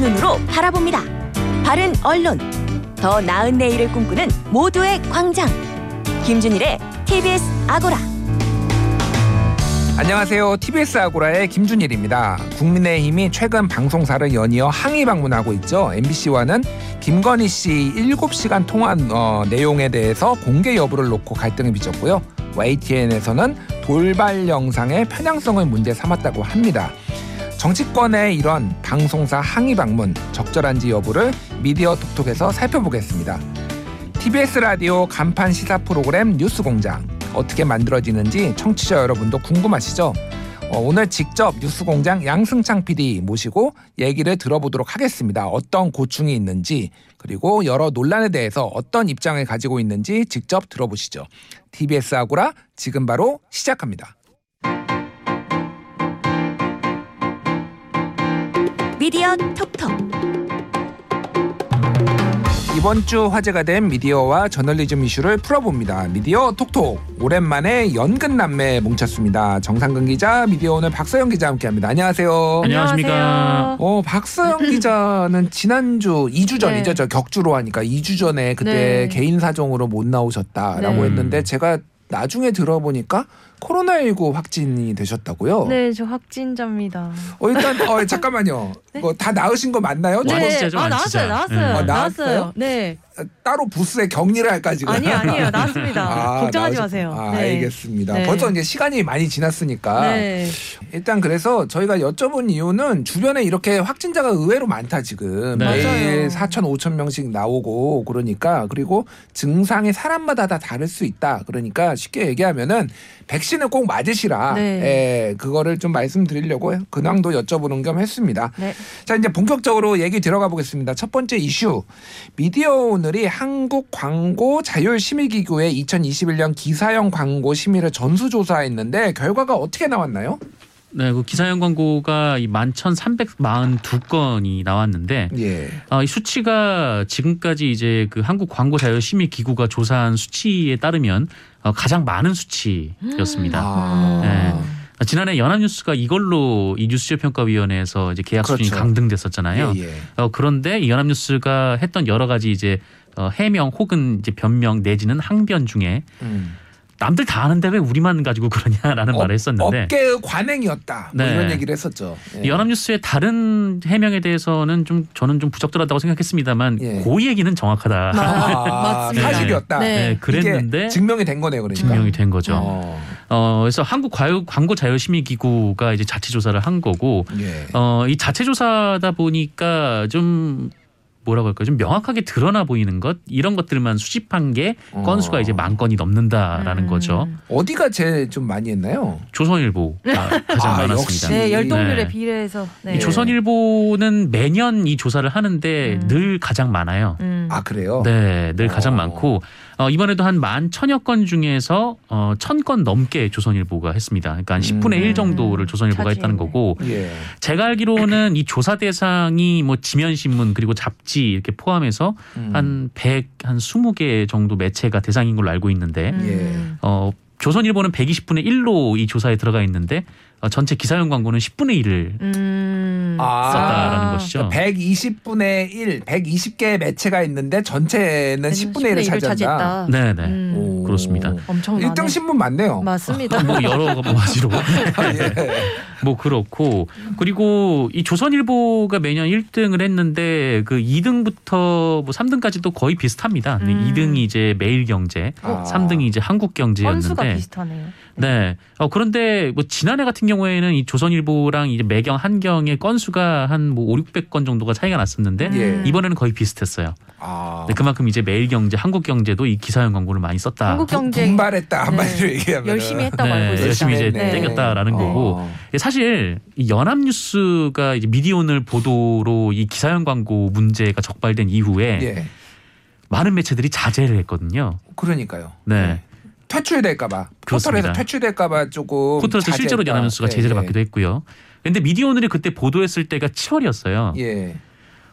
눈으로 바라봅니다. 바른 언론, 더 나은 내일을 꿈꾸는 모두의 광장. 김준일의 TBS 아고라. 안녕하세요. TBS 아고라의 김준일입니다. 국민의힘이 최근 방송사를 연이어 항의 방문하고 있죠. MBC와는 김건희 씨 7시간 통화 어, 내용에 대해서 공개 여부를 놓고 갈등을 빚었고요. YTN에서는 돌발 영상의 편향성을 문제 삼았다고 합니다. 정치권의 이런 방송사 항의 방문 적절한지 여부를 미디어 톡톡에서 살펴보겠습니다. TBS 라디오 간판 시사 프로그램 뉴스 공장 어떻게 만들어지는지 청취자 여러분도 궁금하시죠? 어, 오늘 직접 뉴스 공장 양승창 PD 모시고 얘기를 들어보도록 하겠습니다. 어떤 고충이 있는지 그리고 여러 논란에 대해서 어떤 입장을 가지고 있는지 직접 들어보시죠. TBS 아고라 지금 바로 시작합니다. 미디어 톡톡. 이번 주 화제가 된 미디어와 저널리즘 이슈를 풀어봅니다. 미디어 톡톡 오랜만에 연근 남매 뭉쳤습니다. 정상근 기자, 미디어 오늘 박서영 기자 함께합니다. 안녕하세요. 안녕하십니까. 어 박서영 기자는 지난주 2주 전이죠. 네. 저 격주로 하니까 2주 전에 그때 네. 개인 사정으로 못 나오셨다라고 네. 했는데 제가 나중에 들어보니까 코로나19 확진이 되셨다고요. 네, 저 확진자입니다. 어 일단 어 잠깐만요. 뭐다 나으신 거 맞나요? 네. 저 진짜죠, 아, 안 나왔어요, 진짜. 나왔어요. 네. 아, 나왔어요? 나왔어요. 네. 따로 부스에 격리를 할까 지금? 아니, 아니에요. 나왔습니다. 아, 걱정하지 나오셨- 마세요. 아, 네. 알겠습니다. 네. 벌써 이제 시간이 많이 지났으니까 네. 일단 그래서 저희가 여쭤본 이유는 주변에 이렇게 확진자가 의외로 많다 지금 네. 매일 맞아요. 4천 5천 명씩 나오고 그러니까 그리고 증상이 사람마다 다 다를 수 있다. 그러니까 쉽게 얘기하면은 백신을 꼭 맞으시라. 네. 예, 그거를 좀 말씀드리려고 근황도 여쭤보는 겸 했습니다. 네. 자 이제 본격적으로 얘기 들어가 보겠습니다. 첫 번째 이슈 미디어 오늘이 한국 광고 자율 심의 기구의 2021년 기사형 광고 심의를 전수 조사했는데 결과가 어떻게 나왔나요? 네, 그 기사형 광고가 이 11,342건이 나왔는데 예. 어, 이 수치가 지금까지 이제 그 한국 광고 자율 심의 기구가 조사한 수치에 따르면 어, 가장 많은 수치였습니다. 아. 네. 아, 지난해 연합뉴스가 이걸로 이 뉴스제평가위원회에서 이제 계약 수준이 그렇죠. 강등됐었잖아요. 예, 예. 어, 그런데 이 연합뉴스가 했던 여러 가지 이제 어, 해명 혹은 이제 변명 내지는 항변 중에 음. 남들 다 아는데 왜 우리만 가지고 그러냐라는 말을 했었는데 업계의 관행이었다. 뭐 네. 이런 얘기를 했었죠. 예. 연합뉴스의 다른 해명에 대해서는 좀 저는 좀 부적절하다고 생각했습니다만 예. 그 얘기는 정확하다. 아, 맞습니다. 사실이었다. 네. 네, 그랬는데 증명이 된 거네요, 그러니까. 증명이 된 거죠. 어. 어, 그래서 한국 광고 자율 심의 기구가 이제 자체 조사를 한 거고 예. 어, 이 자체 조사다 보니까 좀 뭐라고 할까요? 좀 명확하게 드러나 보이는 것 이런 것들만 수집한 게 어. 건수가 이제 만 건이 넘는다라는 음. 거죠. 어디가 제일 좀 많이 했나요? 조선일보가 가장 아, 많았습니다. 역시. 네, 열동률에 네. 비례해서. 네. 이 조선일보는 매년 이 조사를 하는데 음. 늘 가장 많아요. 음. 아, 그래요? 네, 늘 가장 어. 많고 어, 이번에도 한 만 천여 건 중에서 어, 천 건 넘게 조선일보가 했습니다. 그러니까 한 10분의 음. 1 정도를 조선일보가 했다는. 거고 예. 제가 알기로는 이 조사 대상이 뭐 지면 신문 그리고 잡지 이렇게 포함해서 음. 한 100, 한 20개 정도 매체가 대상인 걸로 알고 있는데 음. 어 조선일보는 120분의 1로 이 조사에 들어가 있는데 어, 전체 기사용 광고는 10분의 1을 음. 아. 썼다라는 것이죠. 120분의 1, 120개의 매체가 있는데 전체는 10분의 1을 차지한다. 차지했다. 네, 네. 음. 오. 그렇습니다. 엄청나네. 1등 신문 맞네요. 맞습니다. 뭐 여러 가지로 예. 뭐 그렇고 그리고 이 조선일보가 매년 1등을 했는데 그 2등부터 뭐 3등까지도 거의 비슷합니다. 음. 2등이 이제 매일경제, 아. 3등이 이제 건수가 한국경제였는데 비슷하네요. 네. 어 그런데 뭐 지난해 같은 경우에는 이 조선일보랑 이제 매경 한경의 건수가 한 뭐 5, 600건 정도가 차이가 났었는데 예. 이번에는 거의 비슷했어요. 아. 네, 그만큼 이제 매일경제, 한국경제도 이 기사형 광고를 많이 썼다. 한국 경제 분발했다 한마디로 네. 얘기하면 열심히 했다고 네, 알고. 열심히 이제 네. 땡겼다라는 어. 거고 사실 이 연합뉴스가 이제 미디어오늘 보도로 이 기사형 광고 문제가 적발된 이후에 예. 많은 매체들이 자제를 했거든요. 그러니까요. 네. 퇴출될까봐. 포털에서 퇴출될까봐 조금 포털에서 실제로. 연합뉴스가 예, 제재를 예. 받기도 했고요. 근데 미디어오늘이 그때 보도했을 때가 7월이었어요. 예.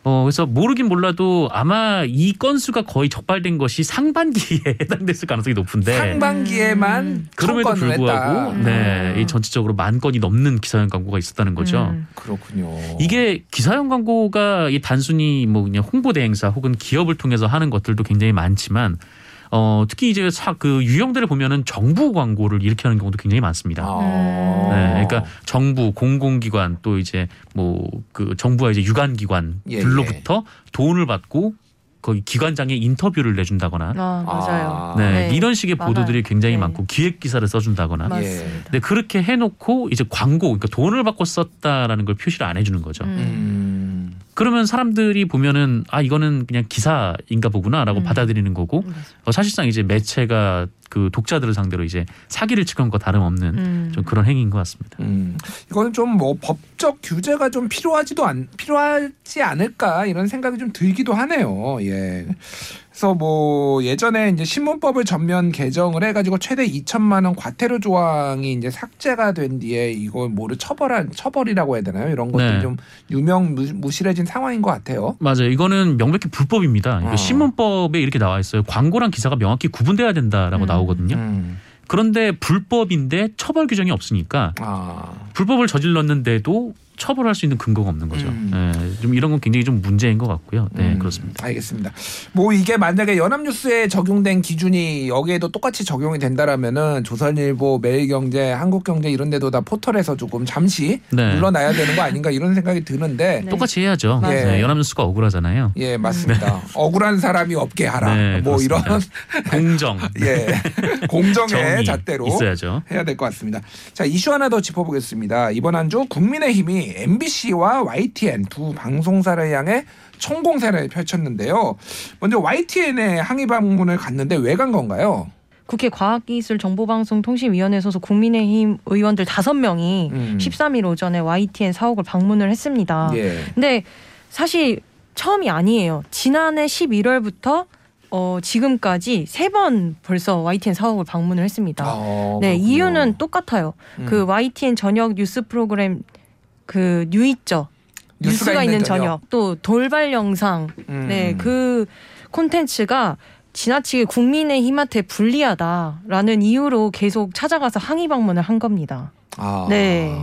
어 그래서 모르긴 몰라도 아마 이 건수가 거의 적발된 것이 상반기에 해당됐을 가능성이 높은데 상반기에만 음. 천 그럼에도 불구하고 했다. 네, 이 전체적으로 만 건이 넘는 기사형 광고가 있었다는 거죠. 음. 그렇군요. 이게 기사형 광고가 이 단순히 뭐 그냥 홍보 대행사 혹은 기업을 통해서 하는 것들도 굉장히 많지만 어 특히 이제 사, 그 유형들을 보면은 정부 광고를 이렇게 하는 경우도 굉장히 많습니다. 아. 네, 그러니까 정부, 공공기관 또 이제 뭐 그 정부와 이제 예, 유관기관들로부터 돈을 받고 거기 기관장의 인터뷰를 내준다거나 아 맞아요. 아. 네, 네. 이런 식의 많아요. 보도들이 굉장히 네. 많고 기획 기사를 써준다거나 맞습니다. 네, 그렇게 해놓고 이제 광고, 그러니까 돈을 받고 썼다라는 걸 표시를 안 해주는 거죠. 음. 음. 그러면 사람들이 보면은 아 이거는 그냥 기사인가 보구나라고 음. 받아들이는 거고 맞아요. 어, 사실상 이제 매체가 그 독자들을 상대로 이제 사기를 치는 것 다름없는 음. 좀 그런 행위인 것 같습니다. 음. 이거는 좀 뭐 법적 규제가 좀 필요하지도 않 필요하지 않을까 이런 생각이 좀 들기도 하네요. 예. 그래서 뭐 예전에 이제 신문법을 전면 개정을 해가지고 최대 2천만 원 과태료 조항이 이제 삭제가 된 뒤에 이걸 뭐를 처벌한 처벌이라고 해야 되나요? 이런 것들이 네. 좀 유명 무- 무실해진 상황인 것 같아요. 맞아요. 이거는 명백히 불법입니다. 어. 신문법에 이렇게 나와 있어요. 광고랑 기사가 명확히 구분돼야 된다라고 음. 나오거든요. 음. 그런데 불법인데 처벌 규정이 없으니까 아. 불법을 저질렀는데도 처벌할 수 있는 근거가 없는 거죠. 음. 예, 좀 이런 건 굉장히 좀 문제인 것 같고요. 네, 음, 그렇습니다. 알겠습니다. 뭐 이게 만약에 연합뉴스에 적용된 기준이 여기에도 똑같이 적용이 된다라면은 조선일보, 매일경제, 한국경제 이런 데도 다 포털에서 조금 잠시 네. 물러나야 되는 거 아닌가 이런 생각이 드는데 네. 똑같이 해야죠. 맞아요. 네, 연합뉴스가 억울하잖아요. 예 맞습니다. 억울한 사람이 없게 하라. 네, 뭐 이런 그렇습니다. 공정, 예 공정의 정의 잣대로 있어야죠. 해야 될 것 같습니다. 자 이슈 하나 더 짚어보겠습니다. 이번 한 주 국민의힘이 MBC와 YTN 두 방송사를 향해 총공세를 펼쳤는데요. 먼저 YTN에 항의 방문을 갔는데 왜 간 건가요? 국회 과학기술정보방송통신위원회 소속 국민의힘 의원들 다섯 명이 음. 13일 오전에 YTN 사옥을 방문을 했습니다. 예. 근데 사실 처음이 아니에요. 지난해 11월부터 어, 지금까지 세 번 벌써 YTN 사옥을 방문을 했습니다. 어, 네, 그렇군요. 이유는 똑같아요. 음. 그 YTN 저녁 뉴스 프로그램 그 뉴이죠. 뉴스가, 있는 저녁. 또 돌발 영상. 음. 네, 그 콘텐츠가 지나치게 국민의 힘한테 불리하다라는 이유로 계속 찾아가서 항의 방문을 한 겁니다. 아. 네.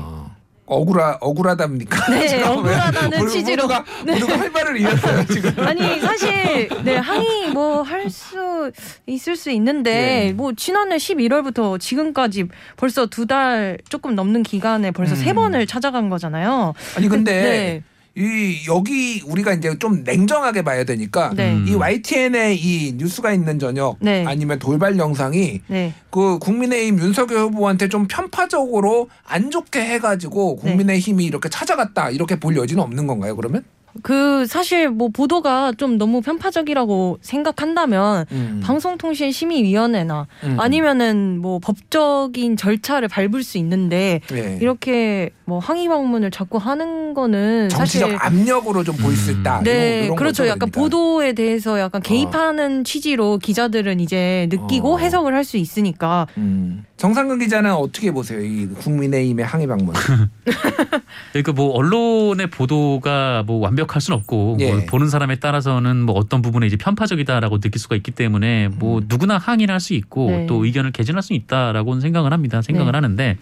억울하 억울하답니까? 네, 억울하다는 취지로. 모두가 모두가 할 말을 잃었어요 지금. 아니 사실 네 항의 뭐 할 수 있을 수 있는데 네. 뭐 지난해 11월부터 지금까지 벌써 두 달 조금 넘는 기간에 벌써 음. 세 번을 찾아간 거잖아요. 아니 근데 네. 이 여기 우리가 이제 좀 냉정하게 봐야 되니까 네. 음. 이 YTN의 이 뉴스가 있는 저녁 네. 아니면 돌발 영상이 네. 그 국민의힘 윤석열 후보한테 좀 편파적으로 안 좋게 해가지고 네. 국민의힘이 이렇게 찾아갔다 이렇게 볼 여지는 없는 건가요? 그러면? 그 사실 뭐 보도가 좀 너무 편파적이라고 생각한다면 음. 방송통신심의위원회나 음. 아니면은 뭐 법적인 절차를 밟을 수 있는데 예. 이렇게 뭐 항의 방문을 자꾸 하는 거는 정치적 사실 압력으로 좀 보일 수 음. 있다. 네, 이런- 그렇죠. 약간 그러니까. 보도에 대해서 약간 개입하는 취지로 기자들은 이제 느끼고 어. 해석을 할 수 있으니까 음. 정상근 기자는 어떻게 보세요? 이 국민의힘의 항의 방문. 그러니까 뭐 언론의 보도가 뭐 완벽 할 수는 없고 예. 뭐 보는 사람에 따라서는 뭐 어떤 부분에 이제 편파적이다라고 느낄 수가 있기 때문에 뭐 음. 누구나 항의를 할 수 있고 네. 또 의견을 개진할 수 있다라고는 생각을 합니다. 생각을 네. 하는데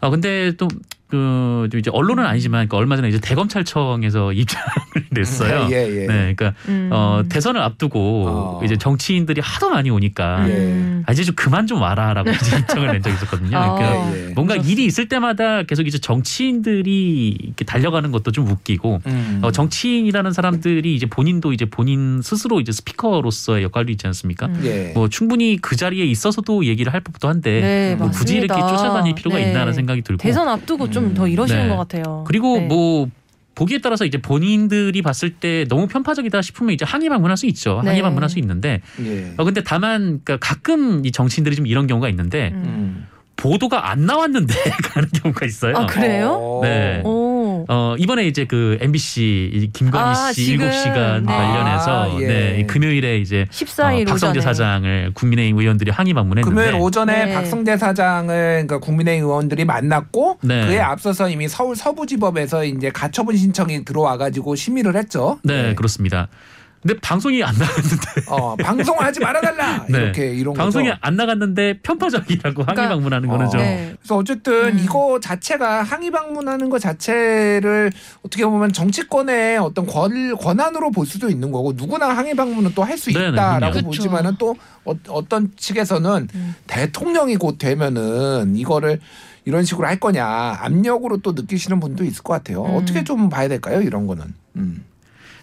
아 근데 또 그 이제 언론은 아니지만 그러니까 얼마 전에 이제 대검찰청에서 입장을 냈어요. 예, 예. 네, 그러니까 음. 어, 대선을 앞두고 어. 이제 정치인들이 하도 많이 오니까 예. 음. 아, 이제 좀 그만 좀 와라라고 이제 입장을 낸 적이 있었거든요. 아. 그러니까 예, 예. 뭔가 일이 있을 때마다 계속 이제 정치인들이 이렇게 달려가는 것도 좀 웃기고 음. 어, 정치인이라는 사람들이 이제 본인도 이제 본인 스스로 이제 스피커로서의 역할도 있지 않습니까? 음. 예. 뭐 충분히 그 자리에 있어서도 얘기를 할 법도 한데 네, 뭐 굳이 이렇게. 쫓아다닐 필요가 네. 있나라는 생각이 들고 대선 앞두고 좀 음. 더 이러시는 네. 것 같아요. 그리고 네. 뭐 보기에 따라서 이제 본인들이 봤을 때 너무 편파적이다 싶으면 이제 항의 방문할 수 있죠. 네. 항의 방문할 수 있는데 예. 어 근데 다만 그러니까 가끔 이 정치인들이 좀 이런 경우가 있는데 음. 음. 보도가 안 나왔는데 가는 경우가 있어요. 아, 그래요? 어. 네. 오. 어, 이번에 이제 그 MBC 이 김건희 아, 씨 지금, 7시간 네. 관련해서 아, 예. 네, 이 금요일에 이제 14일 어, 박성재 오전에. 사장을 국민의힘 의원들이 항의 방문했는데 금요일 오전에 네. 박성재 사장을 그러니까 국민의힘 의원들이 만났고 네. 그에 앞서서 이미 서울 서부지법에서 이제 가처분 신청이 들어와 가지고 심의를 했죠. 네, 그렇습니다. 근데 방송이 안 나갔는데 어, 방송하지 말아달라 네. 이렇게 이런 방송이 거죠. 안 나갔는데 편파적이라고 항의 그러니까- 방문하는 거는 어. 좀 네. 그래서 어쨌든 음. 이거 자체가 항의 방문하는 것 자체를 어떻게 보면 정치권의 어떤 권, 권한으로 볼 수도 있는 거고 누구나 항의 방문은 또 할수 네, 네, 있다라고. 보지만은 또 어, 떤 측에서는 음. 대통령이 곧 되면은 이거를 이런 식으로 할 거냐 압력으로 또 느끼시는 분도 있을 것 같아요. 음. 어떻게 좀 봐야 될까요? 이런 거는. 음.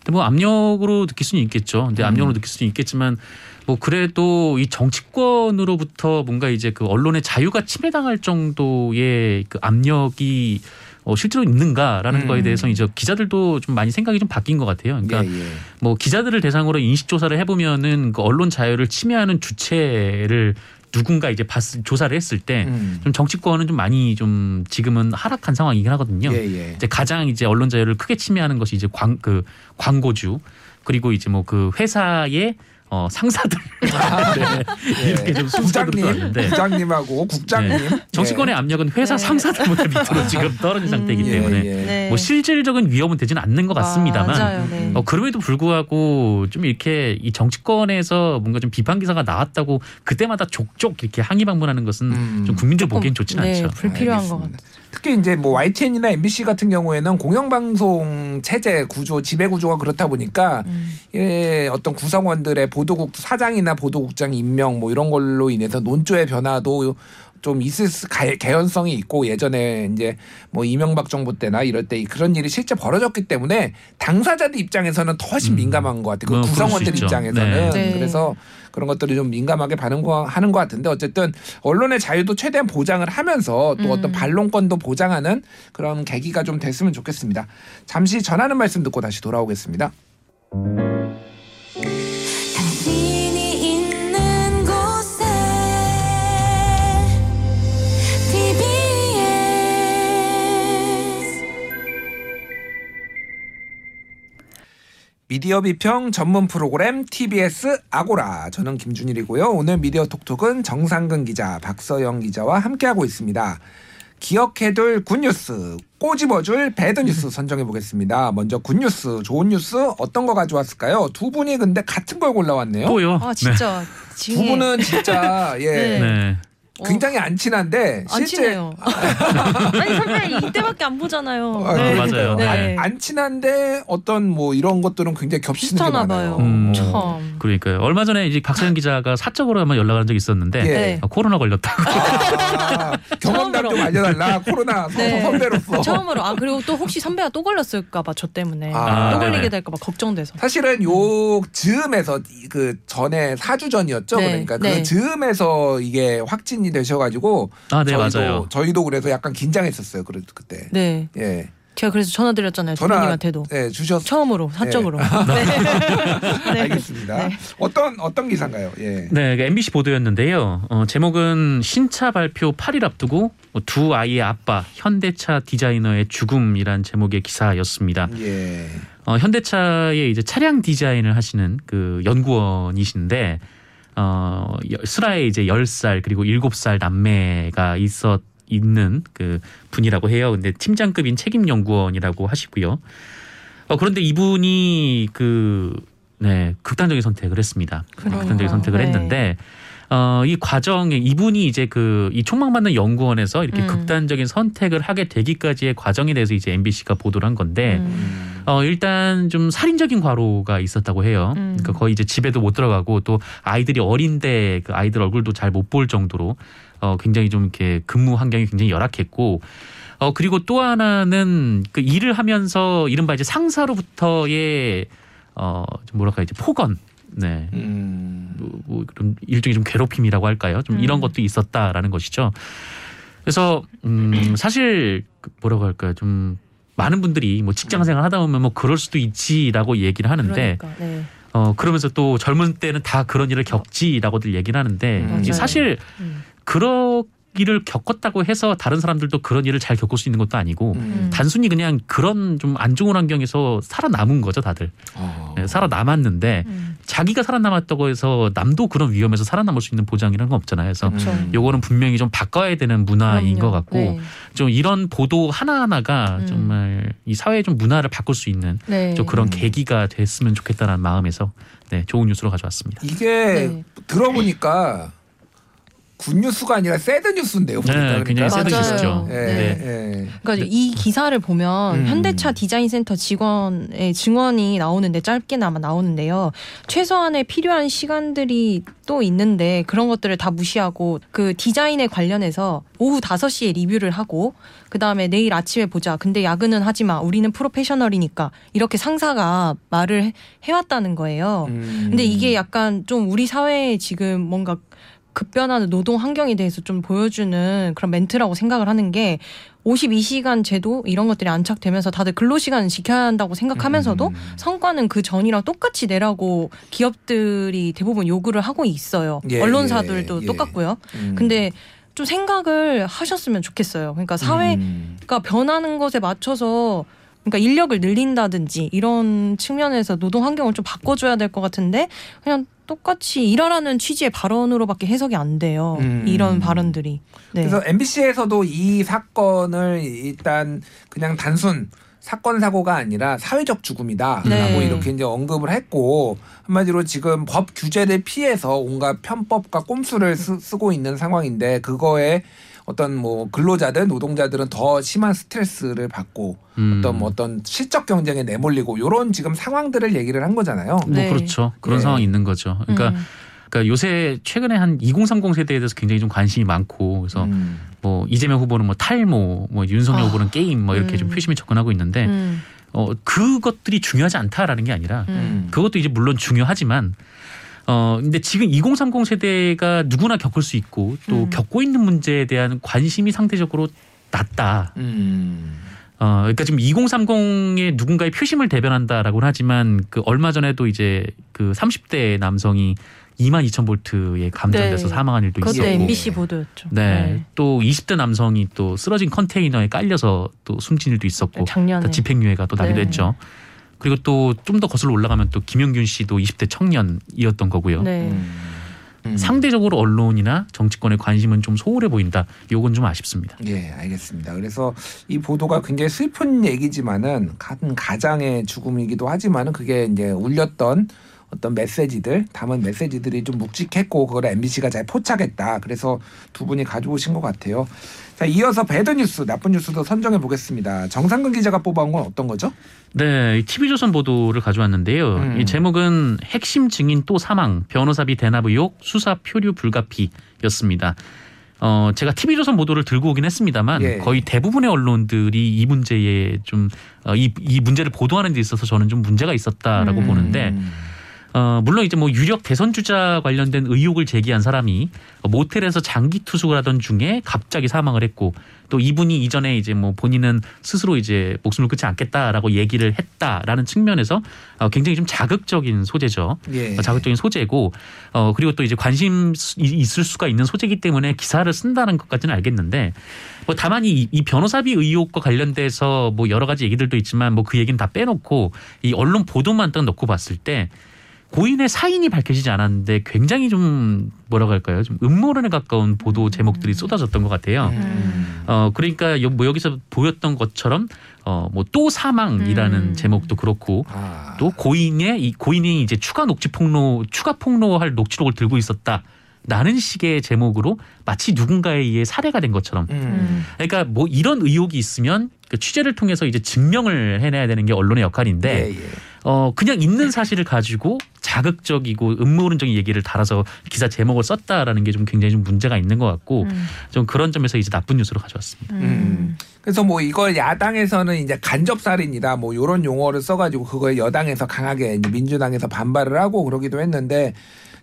근데 뭐 압력으로 느낄 수는 있겠죠. 근데 압력으로 음. 느낄 수는 있겠지만 뭐 그래도 이 정치권으로부터 뭔가 이제 그 언론의 자유가 침해당할 정도의 그 압력이 어, 실제로 있는가라는 음. 거에 대해서 이제 기자들도 좀 많이 생각이 좀 바뀐 것 같아요. 그러니까 예, 예. 뭐 기자들을 대상으로 인식 조사를 해보면은 그 언론 자유를 침해하는 주체를 누군가 이제 봤, 조사를 했을 때좀 음. 정치권은 좀 많이 좀 지금은 하락한 상황이긴 하거든요. 예, 예. 이제 가장 이제 언론 자유를 크게 침해하는 것이 이제 광 그 광고주 그리고 이제 뭐 그 회사의 어 상사들 네. 이렇게 좀. 부장님, 부장님하고 국장님. 정치권의 압력은 회사 네. 상사들보다 밑으로 지금 떨어진 상태이기 예, 때문에 예. 네. 뭐 실질적인 위험은 되지는 않는 것 같습니다만 맞아요. 네. 어, 그럼에도 불구하고 좀 이렇게 이 정치권에서 뭔가 좀 비판 기사가 나왔다고 그때마다 족족 이렇게 항의 방문하는 것은 음. 좀 국민들 보기엔 좋지는 네, 않죠. 불필요한 것. 같아요. 특히 이제 뭐 YTN이나 MBC 같은 경우에는 공영방송 체제 구조, 지배 구조가 그렇다 보니까 음. 예, 어떤 구성원들의 보도국 사장이나 보도국장 임명 뭐 이런 걸로 인해서 논조의 변화도 좀 있을 수- 가- 개연성이 있고 예전에 이제 뭐 이명박 정부 때나 이럴 때 그런 일이 실제 벌어졌기 때문에 당사자들 입장에서는 더 훨씬 음. 민감한 것 같아요. 그수 구성원들. 입장에서는 네. 네. 그래서 그런 것들이 좀 민감하게 반응 거 하는 것 같은데 어쨌든 언론의 자유도 최대한 보장을 하면서 또 음. 어떤 반론권도 보장하는 그런 계기가 좀 됐으면 좋겠습니다. 잠시 전하는 말씀 듣고 다시 돌아오겠습니다. 미디어 비평 전문 프로그램 TBS 아고라. 저는 김준일이고요. 오늘 미디어 톡톡은 정상근 기자, 박서영 기자와 함께하고 있습니다. 기억해둘 굿뉴스, 꼬집어줄 배드뉴스 선정해 보겠습니다. 먼저 굿뉴스, 좋은 뉴스 어떤 거 가져왔을까요? 두 분이 근데 같은 걸 골라왔네요. 또요. 아 진짜 두 징해. 분은 진짜 예 네. 네. 굉장히 안 친한데 안 실제 친해요. 아니 선배 이때밖에 안 보잖아요. 아, 네. 맞아요. 네. 안, 안 친한데 어떤 뭐 이런 것들은 굉장히 겹치는 게 비슷하나 많아요. 봐요. 음. 참. 그러니까요. 얼마 전에 이제 박서영 기자가 사적으로 한번 연락을 한 적이 있었는데 예. 네. 아, 코로나 걸렸다고. 아, 경험담 좀 처음으로. 알려달라 코로나 선- 네. 선배로서 처음으로 아 그리고 또 혹시 선배가 또 걸렸을까 봐 저 때문에 아, 또 네네. 걸리게 될까 봐 걱정돼서. 사실은 요 즈음에서 이- 그 전에 4주 전이었죠. 네, 그러니까 그 네. 즈음에서 이게 확진이 되셔가지고 아, 네, 저희도 맞아요. 저희도 그래서 약간 긴장했었어요. 그래 그때. 네. 예. 제가 그래서 전화 드렸잖아요. 전화 선배님한테도. 예, 주셨. 처음으로 사적으로. 네. 네. 알겠습니다. 네. 어떤 어떤 기사인가요? 예. 네, 그 MBC 보도였는데요. 어, 제목은 신차 발표 8일 앞두고 두 아이의 아빠 현대차 디자이너의 죽음이란 제목의 기사였습니다. 예. 어, 현대차의 이제 차량 디자인을 하시는 그 연구원이신데 어, 여- 슬하에 이제 10살 그리고 7살 남매가 있었 있는 그 분이라고 해요. 근데 팀장급인 책임 연구원이라고 하시고요. 어, 그런데 이분이 그 네, 극단적인 선택을 했습니다. 그러니까요. 극단적인 선택을 네. 했는데 어, 이 과정에 이분이 이제 그 이 촉망받는 연구원에서 이렇게 음. 극단적인 선택을 하게 되기까지의 과정에 대해서 이제 MBC가 보도를 한 건데 음. 어, 일단 좀 살인적인 과로가 있었다고 해요. 음. 그러니까 거의 이제 집에도 못 들어가고 또 아이들이 어린데 그 아이들 얼굴도 잘 못 볼 정도로 어, 굉장히 좀 이렇게 근무 환경이 굉장히 열악했고 어, 그리고 또 하나는 그 일을 하면서 이른바 이제 상사로부터의 어, 좀 뭐랄까 이제 폭언. 네. 음. 뭐, 뭐 그런 일종의 좀 괴롭힘이라고 할까요? 좀 이런 음. 것도 있었다라는 것이죠. 그래서 음 사실 그 뭐라고 할까요? 좀 많은 분들이 뭐 직장 생활 하다 보면 뭐 그럴 수도 있지라고 얘기를 하는데 그러니까. 네. 어 그러면서 또 젊은 때는 다 그런 일을 겪지라고들 얘기를 하는데 음. 사실 음. 그런 일을 겪었다고 해서 다른 사람들도 그런 일을 잘 겪을 수 있는 것도 아니고 음. 단순히 그냥 그런 좀 안 좋은 환경에서 살아남은 거죠 다들 어. 네, 살아남았는데 음. 자기가 살아남았다고 해서 남도 그런 위험에서 살아남을 수 있는 보장이라는 건 없잖아요. 그래서 그렇죠. 음. 요거는 분명히 좀 바꿔야 되는 문화인 그럼요. 것 같고 네. 좀 이런 보도 하나하나가 음. 정말 이 사회의 좀 문화를 바꿀 수 있는 네. 좀 그런 음. 계기가 됐으면 좋겠다는 마음에서 네, 좋은 뉴스로 가져왔습니다. 이게 네. 들어보니까 good news가 아니라 sad news인데요. 네, 굉장히 sad. news죠. 예, 네. 예. 그러니까 이 기사를 보면 음. 현대차 디자인 센터 직원의 증언이 나오는데 짧게나마 나오는데요. 최소한의 필요한 시간들이 또 있는데 그런 것들을 다 무시하고 그 디자인에 관련해서 오후 5시에 리뷰를 하고 그다음에 내일 아침에 보자. 근데 야근은 하지 마. 우리는 프로페셔널이니까. 이렇게 상사가 말을 해- 해왔다는 거예요. 음. 근데 이게 약간 좀 우리 사회에 지금 뭔가 급변하는 노동 환경에 대해서 좀 보여주는 그런 멘트라고 생각을 하는 게 52시간 제도 이런 것들이 안착되면서 다들 근로시간을 지켜야 한다고 생각하면서도 음. 성과는 그 전이랑 똑같이 내라고 기업들이 대부분 요구를 하고 있어요. 예, 언론사들도 예, 예. 똑같고요. 음. 근데 좀 생각을 하셨으면 좋겠어요. 그러니까 사회가 음. 변하는 것에 맞춰서 그러니까 인력을 늘린다든지 이런 측면에서 노동 환경을 좀 바꿔줘야 될 것 같은데 그냥 똑같이 일하라는 취지의 발언으로밖에 해석이 안 돼요. 음. 이런 발언들이. 네. 그래서 MBC에서도 이 사건을 일단 그냥 단순 사건 사고가 아니라 사회적 죽음이다라고 네. 이렇게 이제 언급을 했고 한마디로 지금 법 규제를 피해서 온갖 편법과 꼼수를 쓰, 쓰고 있는 상황인데 그거에 어떤 뭐 근로자들 노동자들은 더 심한 스트레스를 받고 음. 어떤 뭐 어떤 실적 경쟁에 내몰리고 요런 지금 상황들을 얘기를 한 거잖아요. 뭐 네. 그렇죠. 그런 네. 상황이 있는 거죠. 그러니까, 음. 그러니까 요새 최근에 한 2030 세대에 대해서 굉장히 좀 관심이 많고 그래서 음. 뭐 이재명 후보는 뭐 탈모, 뭐 윤석열 아. 후보는 게임 뭐 이렇게 음. 좀 표심이 접근하고 있는데 음. 어 그것들이 중요하지 않다라는 게 아니라 음. 그것도 이제 물론 중요하지만 어 근데 지금 2030 세대가 누구나 겪을 수 있고 또 음. 겪고 있는 문제에 대한 관심이 상대적으로 낮다. 음. 어 그러니까 지금 2030의 누군가의 표심을 대변한다라고는 하지만 그 얼마 전에도 이제 그 30대 남성이 2만 2천 볼트에 감전돼서 네. 사망한 일도 그것도 있었고. MBC 보도였죠. 네. 또 20대 남성이 또 쓰러진 컨테이너에 깔려서 또 숨진 일도 있었고 작년에. 또 집행유예가 또 나기도 네. 했죠. 그리고 또 좀 더 거슬러 올라가면 또 김영균 씨도 20대 청년이었던 거고요. 네. 음. 상대적으로 언론이나 정치권의 관심은 좀 소홀해 보인다. 요건 좀 아쉽습니다. 예, 알겠습니다. 그래서 이 보도가 굉장히 슬픈 얘기지만은 한 가장의 죽음이기도 하지만은 그게 이제 울렸던 어떤 메시지들, 담은 메시지들이 좀 묵직했고 그걸 MBC가 잘 포착했다. 그래서 두 분이 가져오신 것 같아요. 자, 이어서 배드 뉴스, 나쁜 뉴스도 선정해 보겠습니다. 정상근 기자가 뽑아온 건 어떤 거죠? 네, TV조선 보도를 가져왔는데요. 음. 이 제목은 핵심 증인 또 사망, 변호사비 대납 의혹, 수사 표류 불가피였습니다. 어, 제가 TV조선 보도를 들고 오긴 했습니다만 예. 거의 대부분의 언론들이 이 문제에 좀, 어, 이, 이 문제를 보도하는 데 있어서 저는 좀 문제가 있었다라고 음. 보는데 음. 어, 물론 이제 뭐 유력 대선 주자 관련된 의혹을 제기한 사람이 모텔에서 장기 투숙을 하던 중에 갑자기 사망을 했고 또 이분이 이전에 이제 뭐 본인은 스스로 이제 목숨을 끊지 않겠다라고 얘기를 했다라는 측면에서 어, 굉장히 좀 자극적인 소재죠. 예. 어, 자극적인 소재고 어 그리고 또 이제 관심 이- 있을 수가 있는 소재이기 때문에 기사를 쓴다는 것까지는 알겠는데 뭐 다만 이, 이 변호사비 의혹과 관련돼서 뭐 여러 가지 얘기들도 있지만 뭐 그 얘기는 다 빼놓고 이 언론 보도만 딱 놓고 봤을 때 고인의 사인이 밝혀지지 않았는데 굉장히 좀 뭐라고 할까요? 좀 음모론에 가까운 보도 제목들이 쏟아졌던 것 같아요. 음. 어 그러니까 여, 뭐 여기서 보였던 것처럼 어뭐 또 사망이라는 음. 제목도 그렇고 아. 또 고인의 이 고인이 이제 추가 녹취 폭로 추가 폭로할 녹취록을 들고 있었다. 라는 식의 제목으로 마치 누군가에 의해 살해가 된 것처럼. 음. 음. 그러니까 뭐 이런 의혹이 있으면 그 취재를 통해서 이제 증명을 해내야 되는 게 언론의 역할인데 예, 예. 어 그냥 있는 사실을 가지고 자극적이고 음모론적인 얘기를 달아서 기사 제목을 썼다라는 게 좀 굉장히 좀 문제가 있는 것 같고 음. 좀 그런 점에서 이제 나쁜 뉴스로 가져왔습니다. 음. 그래서 뭐 이걸 야당에서는 이제 간접살인이다 뭐 요런 용어를 써가지고 그걸 여당에서 강하게 민주당에서 반발을 하고 그러기도 했는데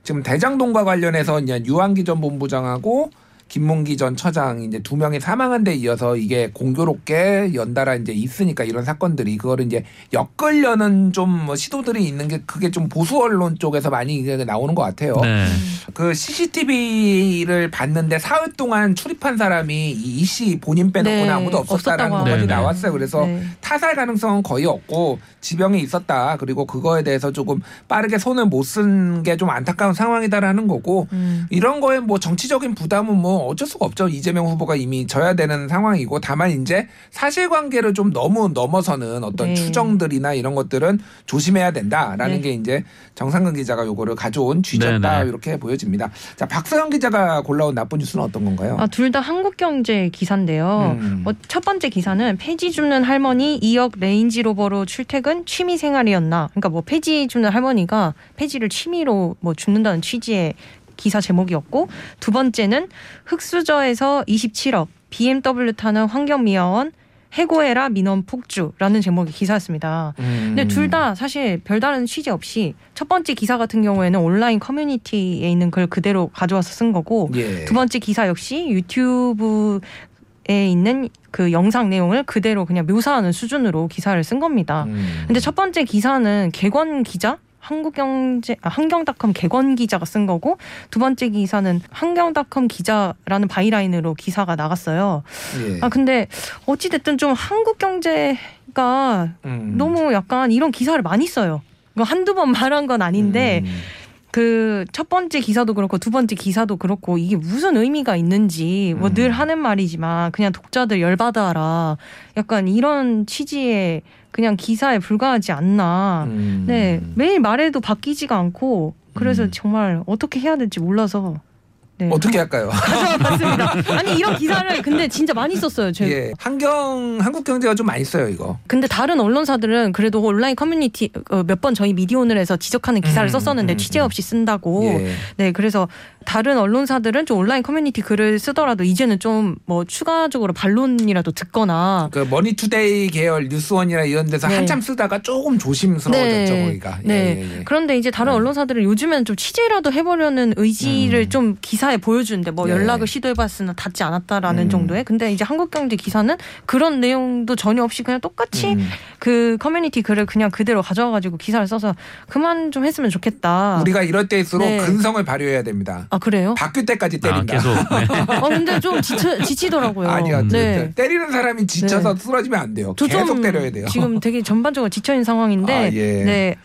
지금 대장동과 관련해서 이제 유한기 전 본부장하고 김문기 전 처장 이제 두 명이 사망한 데 이어서 이게 공교롭게 연달아 이제 있으니까 이런 사건들이 그거를 이제 엮으려는 좀 뭐 시도들이 있는 게 그게 좀 보수 언론 쪽에서 많이 이게 나오는 것 같아요. 네. 그 CCTV를 봤는데 사흘 동안 출입한 사람이 이 씨 본인 빼놓고는 네, 아무도 없었다라는 것까지 하네요. 나왔어요. 그래서 네. 타살 가능성은 거의 없고 지병이 있었다. 그리고 그거에 대해서 조금 빠르게 손을 못 쓴 게 좀 안타까운 상황이다라는 거고 음. 이런 거에 뭐 정치적인 부담은 뭐 어쩔 수가 없죠. 이재명 후보가 이미 져야 되는 상황이고 다만 이제 사실관계를 좀 너무 넘어서는 어떤 네. 추정들이나 이런 것들은 조심해야 된다라는 네. 게 이제 정상근 기자가 요거를 가져온 취지였다 네, 네. 이렇게 보여집니다. 자 박서영 기자가 골라온 나쁜 뉴스는 어떤 건가요? 아, 둘 다 한국경제 기사인데요. 음. 어, 첫 번째 기사는 폐지 줍는 할머니 2억 레인지 로버로 출퇴근 취미 생활이었나. 그러니까 뭐 폐지 줍는 할머니가 폐지를 취미로 뭐 줍는다는 취지의 기사 제목이었고 두 번째는 흑수저에서 27억 BMW 타는 환경미화원 해고해라 민원 폭주라는 제목의 기사였습니다. 음. 근데 둘 다 사실 별다른 취지 없이 첫 번째 기사 같은 경우에는 온라인 커뮤니티에 있는 글 그대로 가져와서 쓴 거고 예. 두 번째 기사 역시 유튜브 에 있는 그 영상 내용을 그대로 그냥 묘사하는 수준으로 기사를 쓴 겁니다. 음. 근데 첫 번째 기사는 개권 기자 한국경제 아, 한경닷컴 개권 기자가 쓴 거고 두 번째 기사는 한경닷컴 기자라는 바이라인으로 기사가 나갔어요. 예. 아 근데 어찌 됐든 좀 한국경제가 음. 너무 약간 이런 기사를 많이 써요. 한두 번 말한 건 아닌데 음. 그 첫 번째 기사도 그렇고 두 번째 기사도 그렇고 이게 무슨 의미가 있는지 뭐 음. 늘 하는 말이지만 그냥 독자들 열받아라 약간 이런 취지의 그냥 기사에 불과하지 않나. 음. 네 매일 말해도 바뀌지가 않고 그래서 음. 정말 어떻게 해야 될지 몰라서 네. 어떻게 할까요? 가져와봤습니다. 아니 이런 기사를 근데 진짜 많이 썼어요. 제 예. 한경 한국 경제가 좀 많이 써요 이거. 근데 다른 언론사들은 그래도 온라인 커뮤니티 어, 몇번 저희 미디어오늘에서 지적하는 기사를 음, 썼었는데 음, 취재 음. 없이 쓴다고. 예. 네, 그래서 다른 언론사들은 좀 온라인 커뮤니티 글을 쓰더라도 이제는 좀 뭐 추가적으로 반론이라도 듣거나 그 머니투데이 계열 뉴스원이나 이런 데서 네. 한참 쓰다가 조금 조심스러워졌죠 네. 거기가. 예, 네. 예, 예. 그런데 이제 다른 네. 언론사들은 요즘엔 좀 취재라도 해보려는 의지를 음. 좀 기사 에 보여주는데 뭐 네. 연락을 시도해봤으나 닿지 않았다라는 음. 정도의 근데 이제 한국경제 기사는 그런 내용도 전혀 없이 그냥 똑같이 음. 그 커뮤니티 글을 그냥 그대로 가져와가지고 기사를 써서 그만 좀 했으면 좋겠다. 우리가 이럴 때일수록 네. 근성을 발휘해야 됩니다. 아 그래요? 바뀔 때까지 아, 때린다. 계속. 네. 어 근데 좀 지쳐, 지치더라고요. 아니야. 네. 때리는 사람이 지쳐서 쓰러지면 안 돼요. 저 계속 좀 때려야 돼요. 지금 되게 전반적으로 지쳐 있는 상황인데, 아, 예. 네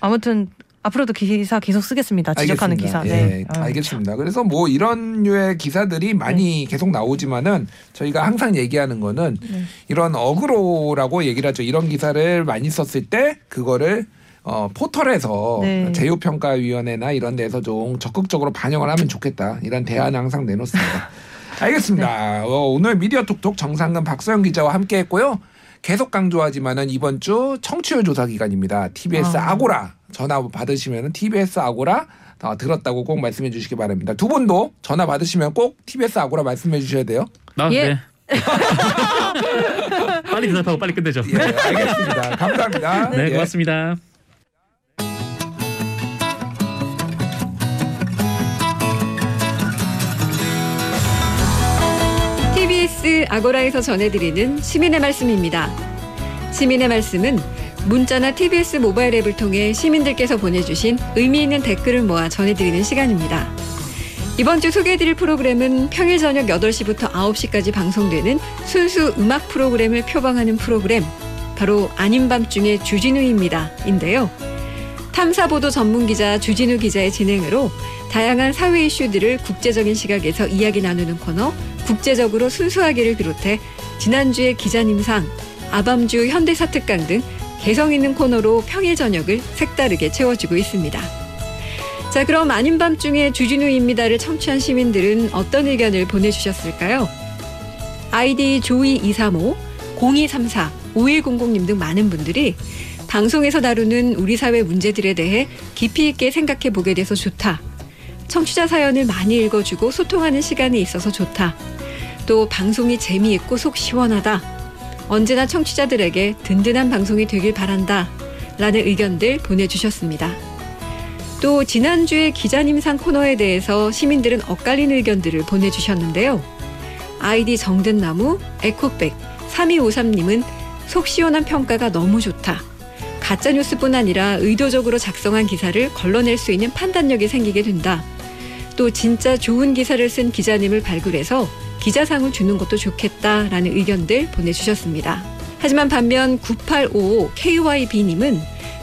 아무튼 앞으로도 기사 계속 쓰겠습니다. 지적하는 알겠습니다. 기사. 예, 네. 어. 알겠습니다. 그래서 뭐 이런 류의 기사들이 많이 계속 나오지만은 저희가 항상 얘기하는 거는 네. 이런 어그로라고 얘기를 하죠. 이런 기사를 많이 썼을 때 그거를 어, 포털에서 네. 제휴평가위원회나 이런 데서 좀 적극적으로 반영을 하면 좋겠다. 이런 대안을 항상 내놓습니다. 알겠습니다. 네. 어, 오늘 미디어 톡톡 정상근 박소영 기자와 함께 했고요. 계속 강조하지만은 이번 주 청취율 조사 기간입니다. TBS 아. 아. 고라 전화 받으시면은 TBS 아고라 어, 들었다고 꼭 말씀해 주시기 바랍니다. 두 분도 전화 받으시면 꼭 TBS 아고라 말씀해 주셔야 돼요. 아, 예. 네. 빨리 대답하고 빨리 끝내죠. 예, 알겠습니다. 감사합니다. 네, 예. 고맙습니다. TBS 아고라에서 전해드리는 시민의 말씀입니다. 시민의 말씀은 문자나 TBS 모바일 앱을 통해 시민들께서 보내주신 의미 있는 댓글을 모아 전해드리는 시간입니다. 이번 주 소개해드릴 프로그램은 평일 저녁 8시부터 9시까지 방송되는 순수 음악 프로그램을 표방하는 프로그램, 바로 아닌 밤중에 주진우입니다. 인데요. 탐사보도 전문 기자 주진우 기자의 진행으로 다양한 사회 이슈들을 국제적인 시각에서 이야기 나누는 코너 국제적으로 순수하게를 비롯해 지난주의 기자님상, 아밤주 현대사특강 등 개성 있는 코너로 평일 저녁을 색다르게 채워주고 있습니다. 자, 그럼 아닌 밤중에 주진우입니다를 청취한 시민들은 어떤 의견을 보내주셨을까요? 아이디 조이235, 0234, 5100님 등 많은 분들이 방송에서 다루는 우리 사회 문제들에 대해 깊이 있게 생각해 보게 돼서 좋다. 청취자 사연을 많이 읽어주고 소통하는 시간이 있어서 좋다. 또 방송이 재미있고 속 시원하다. 언제나 청취자들에게 든든한 방송이 되길 바란다. 라는 의견들 보내주셨습니다. 또 지난주에 기자님상 코너에 대해서 시민들은 엇갈린 의견들을 보내주셨는데요. 아이디 정든나무, 에코백, 3253님은 속 시원한 평가가 너무 좋다. 가짜 뉴스뿐 아니라 의도적으로 작성한 기사를 걸러낼 수 있는 판단력이 생기게 된다. 또 진짜 좋은 기사를 쓴 기자님을 발굴해서 기자상을 주는 것도 좋겠다라는 의견들 보내주셨습니다. 하지만 반면 9855 KYB님은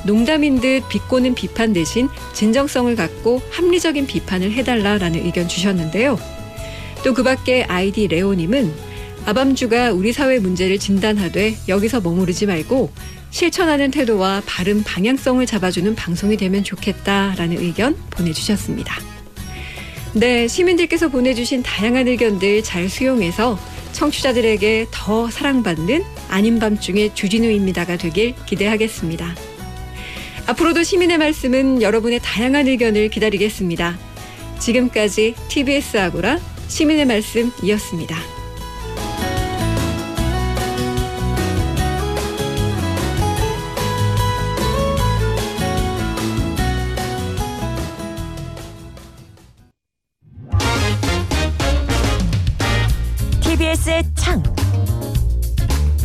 농담인 듯 비꼬는 비판 대신 진정성을 갖고 합리적인 비판을 해달라라는 의견 주셨는데요. 또 그 밖에 아이디 레오님은 아밤주가 우리 사회 문제를 진단하되 여기서 머무르지 말고 실천하는 태도와 바른 방향성을 잡아주는 방송이 되면 좋겠다라는 의견 보내주셨습니다. 네, 시민들께서 보내주신 다양한 의견들 잘 수용해서 청취자들에게 더 사랑받는 아닌 밤중에 주진우입니다가 되길 기대하겠습니다. 앞으로도 시민의 말씀은 여러분의 다양한 의견을 기다리겠습니다. 지금까지 TBS 아고라 시민의 말씀이었습니다.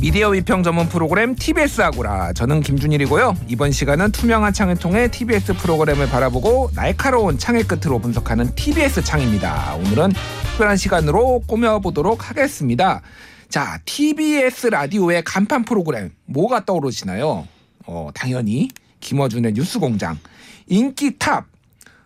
미디어 위평 전문 프로그램 TBS 아고라. 저는 김준일이고요. 이번 시간은 투명한 창을 통해 TBS 프로그램을 바라보고 날카로운 창의 끝으로 분석하는 TBS 창입니다. 오늘은 특별한 시간으로 꾸며보도록 하겠습니다. 자 TBS 라디오의 간판 프로그램 뭐가 떠오르시나요? 어 당연히 김어준의 뉴스공장 인기 top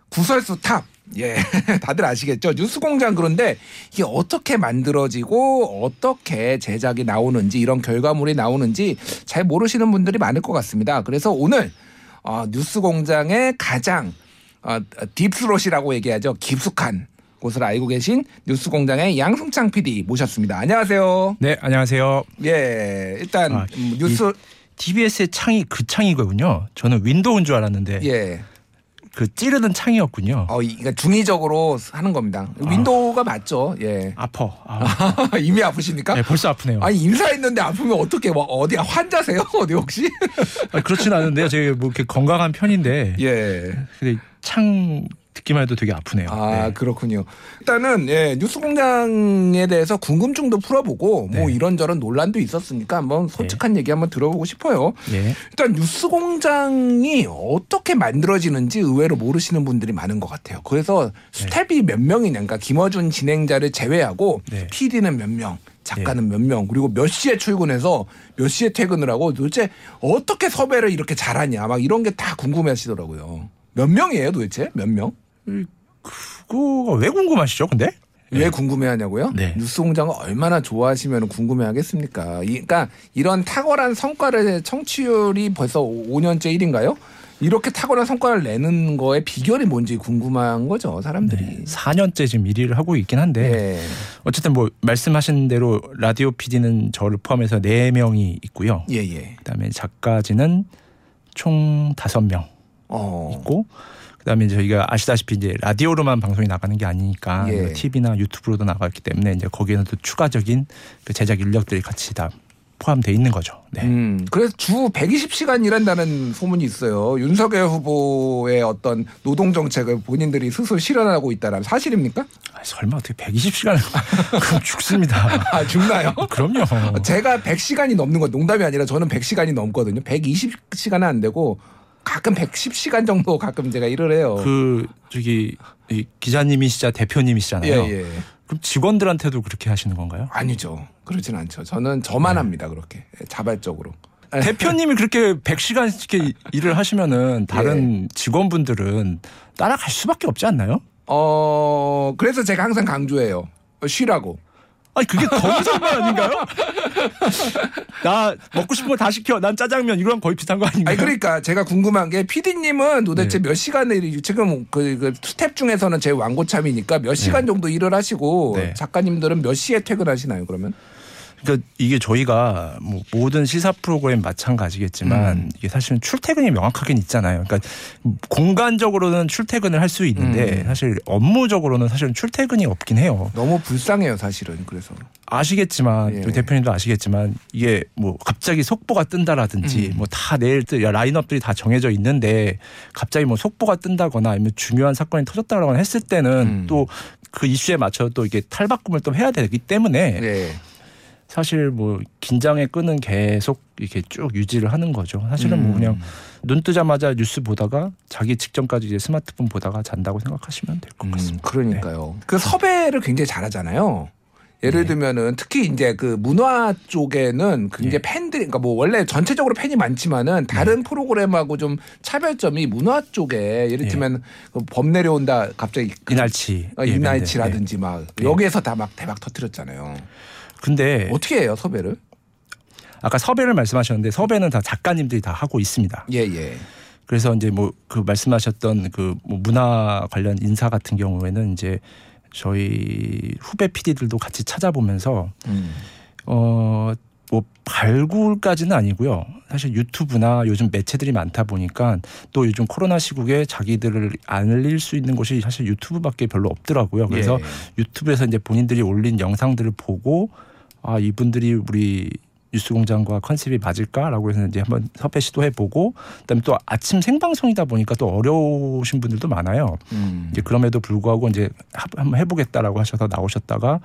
구설수 top 예, 다들 아시겠죠? 뉴스공장 그런데 이게 어떻게 만들어지고 어떻게 제작이 나오는지 이런 결과물이 나오는지 잘 모르시는 분들이 많을 것 같습니다. 그래서 오늘 어, 뉴스공장의 가장 어, deep throat이라고 얘기하죠. 깊숙한 곳을 알고 계신 뉴스공장의 양승창 PD 모셨습니다. 안녕하세요. 네, 안녕하세요. 예, 일단 아, 음, 뉴스 TBS의 창이 그 창이거든요. 저는 window인 줄 알았는데 예, 그 찌르는 창이었군요. 어, 이- 그러니까 중의적으로 하는 겁니다. window가 맞죠. 예. 아파. 아, 이미 아프십니까? 네, 벌써 아프네요. 아니 인사했는데 아프면 어떻게 뭐 어디 환자세요? 어디 혹시? 아니, 그렇진 않은데요. 제가 뭐 이렇게 건강한 편인데 예. 근데 창 듣기만 해도 되게 아프네요. 아 네. 그렇군요. 일단은 예, 뉴스공장에 대해서 궁금증도 풀어보고 뭐 네. 이런저런 논란도 있었으니까 한번 솔직한 얘기 한번 들어보고 싶어요. 예. 일단 뉴스공장이 어떻게 만들어지는지 의외로 모르시는 분들이 많은 것 같아요. 그래서 스텝이 몇 명이냐, 그러니까 김어준 진행자를 제외하고 네. PD는 몇 명, 작가는 몇 명, 그리고 몇 시에 출근해서 몇 시에 퇴근을 하고 도대체 어떻게 섭외를 이렇게 잘하냐, 막 이런 게 다 궁금해하시더라고요. 몇 명이에요, 도대체 몇 명? 그거가 왜 궁금하시죠? 근데 왜 궁금해하냐고요? 네. 뉴스 공장을 얼마나 좋아하시면 궁금해하겠습니까? 이- 그러니까 이런 탁월한 성과를 청취율이 벌써 5년째 1인가요? 이렇게 탁월한 성과를 내는 거에 비결이 뭔지 궁금한 거죠, 사람들이. 네, 4년째 지금 1위를 하고 있긴 한데 예. 어쨌든 뭐 말씀하신 대로 라디오 PD는 저를 포함해서 4 명이 있고요. 예, 예. 그다음에 작가진은 총 5명 어. 있고 그다음에 저희가 아시다시피 이제 라디오로만 방송이 나가는 게 아니니까 예. TV나 유튜브로도 나갔기 때문에 이제 거기에는 또 추가적인 그 제작 인력들이 같이 다 포함돼 있는 거죠. 네. 음, 그래서 주 120시간 일한다는 소문이 있어요. 윤석열 후보의 어떤 노동 정책을 본인들이 스스로 실현하고 있다는 사실입니까? 아, 설마 어떻게 120시간을 그럼 죽습니다. 아, 죽나요? 그럼요. 제가 100시간이 넘는 건 농담이 아니라 저는 100시간이 넘거든요. 120시간은 안 되고 가끔 110시간 정도 가끔 제가 일을 해요. 그 저기 이 기자님이시자 대표님이시잖아요. 예, 예. 그럼 직원들한테도 그렇게 하시는 건가요? 아니죠. 그러진 않죠. 저는 저만 합니다. 그렇게 예, 자발적으로. 대표님이 그렇게 100시간씩 일을 하시면은 다른 직원분들은 따라갈 수밖에 없지 않나요? 어 그래서 제가 항상 강조해요. 쉬라고. 아니 그게 더 무서운 거 아닌가요? 나 먹고 싶은 거 다 시켜. 난 짜장면 이거랑 거의 비슷한 거 아닌가요? 아니 그러니까 제가 궁금한 게 PD님은 도대체 네. 몇 시간을 일- 지금 그, 그 스텝 중에서는 제 왕고참이니까 몇 시간 정도 일을 하시고 네. 작가님들은 몇 시에 퇴근하시나요? 그러면 그러니까 이게 저희가 뭐 모든 시사 프로그램 마찬가지겠지만 음. 이게 사실은 출퇴근이 명확하게 있잖아요. 그러니까 공간적으로는 출퇴근을 할 수 있는데 음. 사실 업무적으로는 사실은 출퇴근이 없긴 해요. 너무 불쌍해요 사실은 그래서. 아시겠지만 예. 대표님도 아시겠지만 이게 뭐 갑자기 속보가 뜬다라든지 음. 뭐다 내일 뜰 라인업들이 다 정해져 있는데 갑자기 뭐 속보가 뜬다거나 아니면 중요한 사건이 터졌다거나 했을 때는 음. 또그 이슈에 맞춰 또 이게 탈바꿈을 또 해야 되기 때문에 네. 사실 뭐 긴장의 끈은 계속 이렇게 쭉 유지를 하는 거죠. 사실은 음. 뭐 그냥 눈 뜨자마자 뉴스 보다가 자기 직전까지 이제 스마트폰 보다가 잔다고 생각하시면 될것 음, 같습니다. 그러니까요. 그 섭외를 굉장히 잘하잖아요. 예를 네. 들면은 특히 이제 그 문화 쪽에는 굉장히 네. 팬들이 그러니까 뭐 원래 전체적으로 팬이 많지만은 다른 프로그램하고 좀 차별점이 문화 쪽에 예를 네. 들면 그범 내려온다 갑자기 그 이날치, 어, 예, 이날치라든지 막 네. 여기에서 다 막 대박 터뜨렸잖아요. 근데 어떻게 해요 섭외를? 아까 섭외를 말씀하셨는데 섭외는 다 작가님들이 다 하고 있습니다. 예 예. 그래서 이제 뭐 그 말씀하셨던 그뭐 문화 관련 인사 같은 경우에는 이제 저희 후배 PD들도 같이 찾아보면서 음. 어, 뭐 발굴까지는 아니고요. 사실 유튜브나 요즘 매체들이 많다 보니까 또 요즘 코로나 시국에 자기들을 알릴 수 있는 곳이 사실 유튜브밖에 별로 없더라고요. 그래서 예. 유튜브에서 이제 본인들이 올린 영상들을 보고 아 이분들이 우리 뉴스공장과 컨셉이 맞을까라고 해서 이제 한번 섭외 시도해 보고 그다음에 또 아침 생방송이다 보니까 또 어려우신 분들도 많아요. 음. 이제 그럼에도 불구하고 이제 하- 한번 해보겠다라고 하셔서 나오셨다가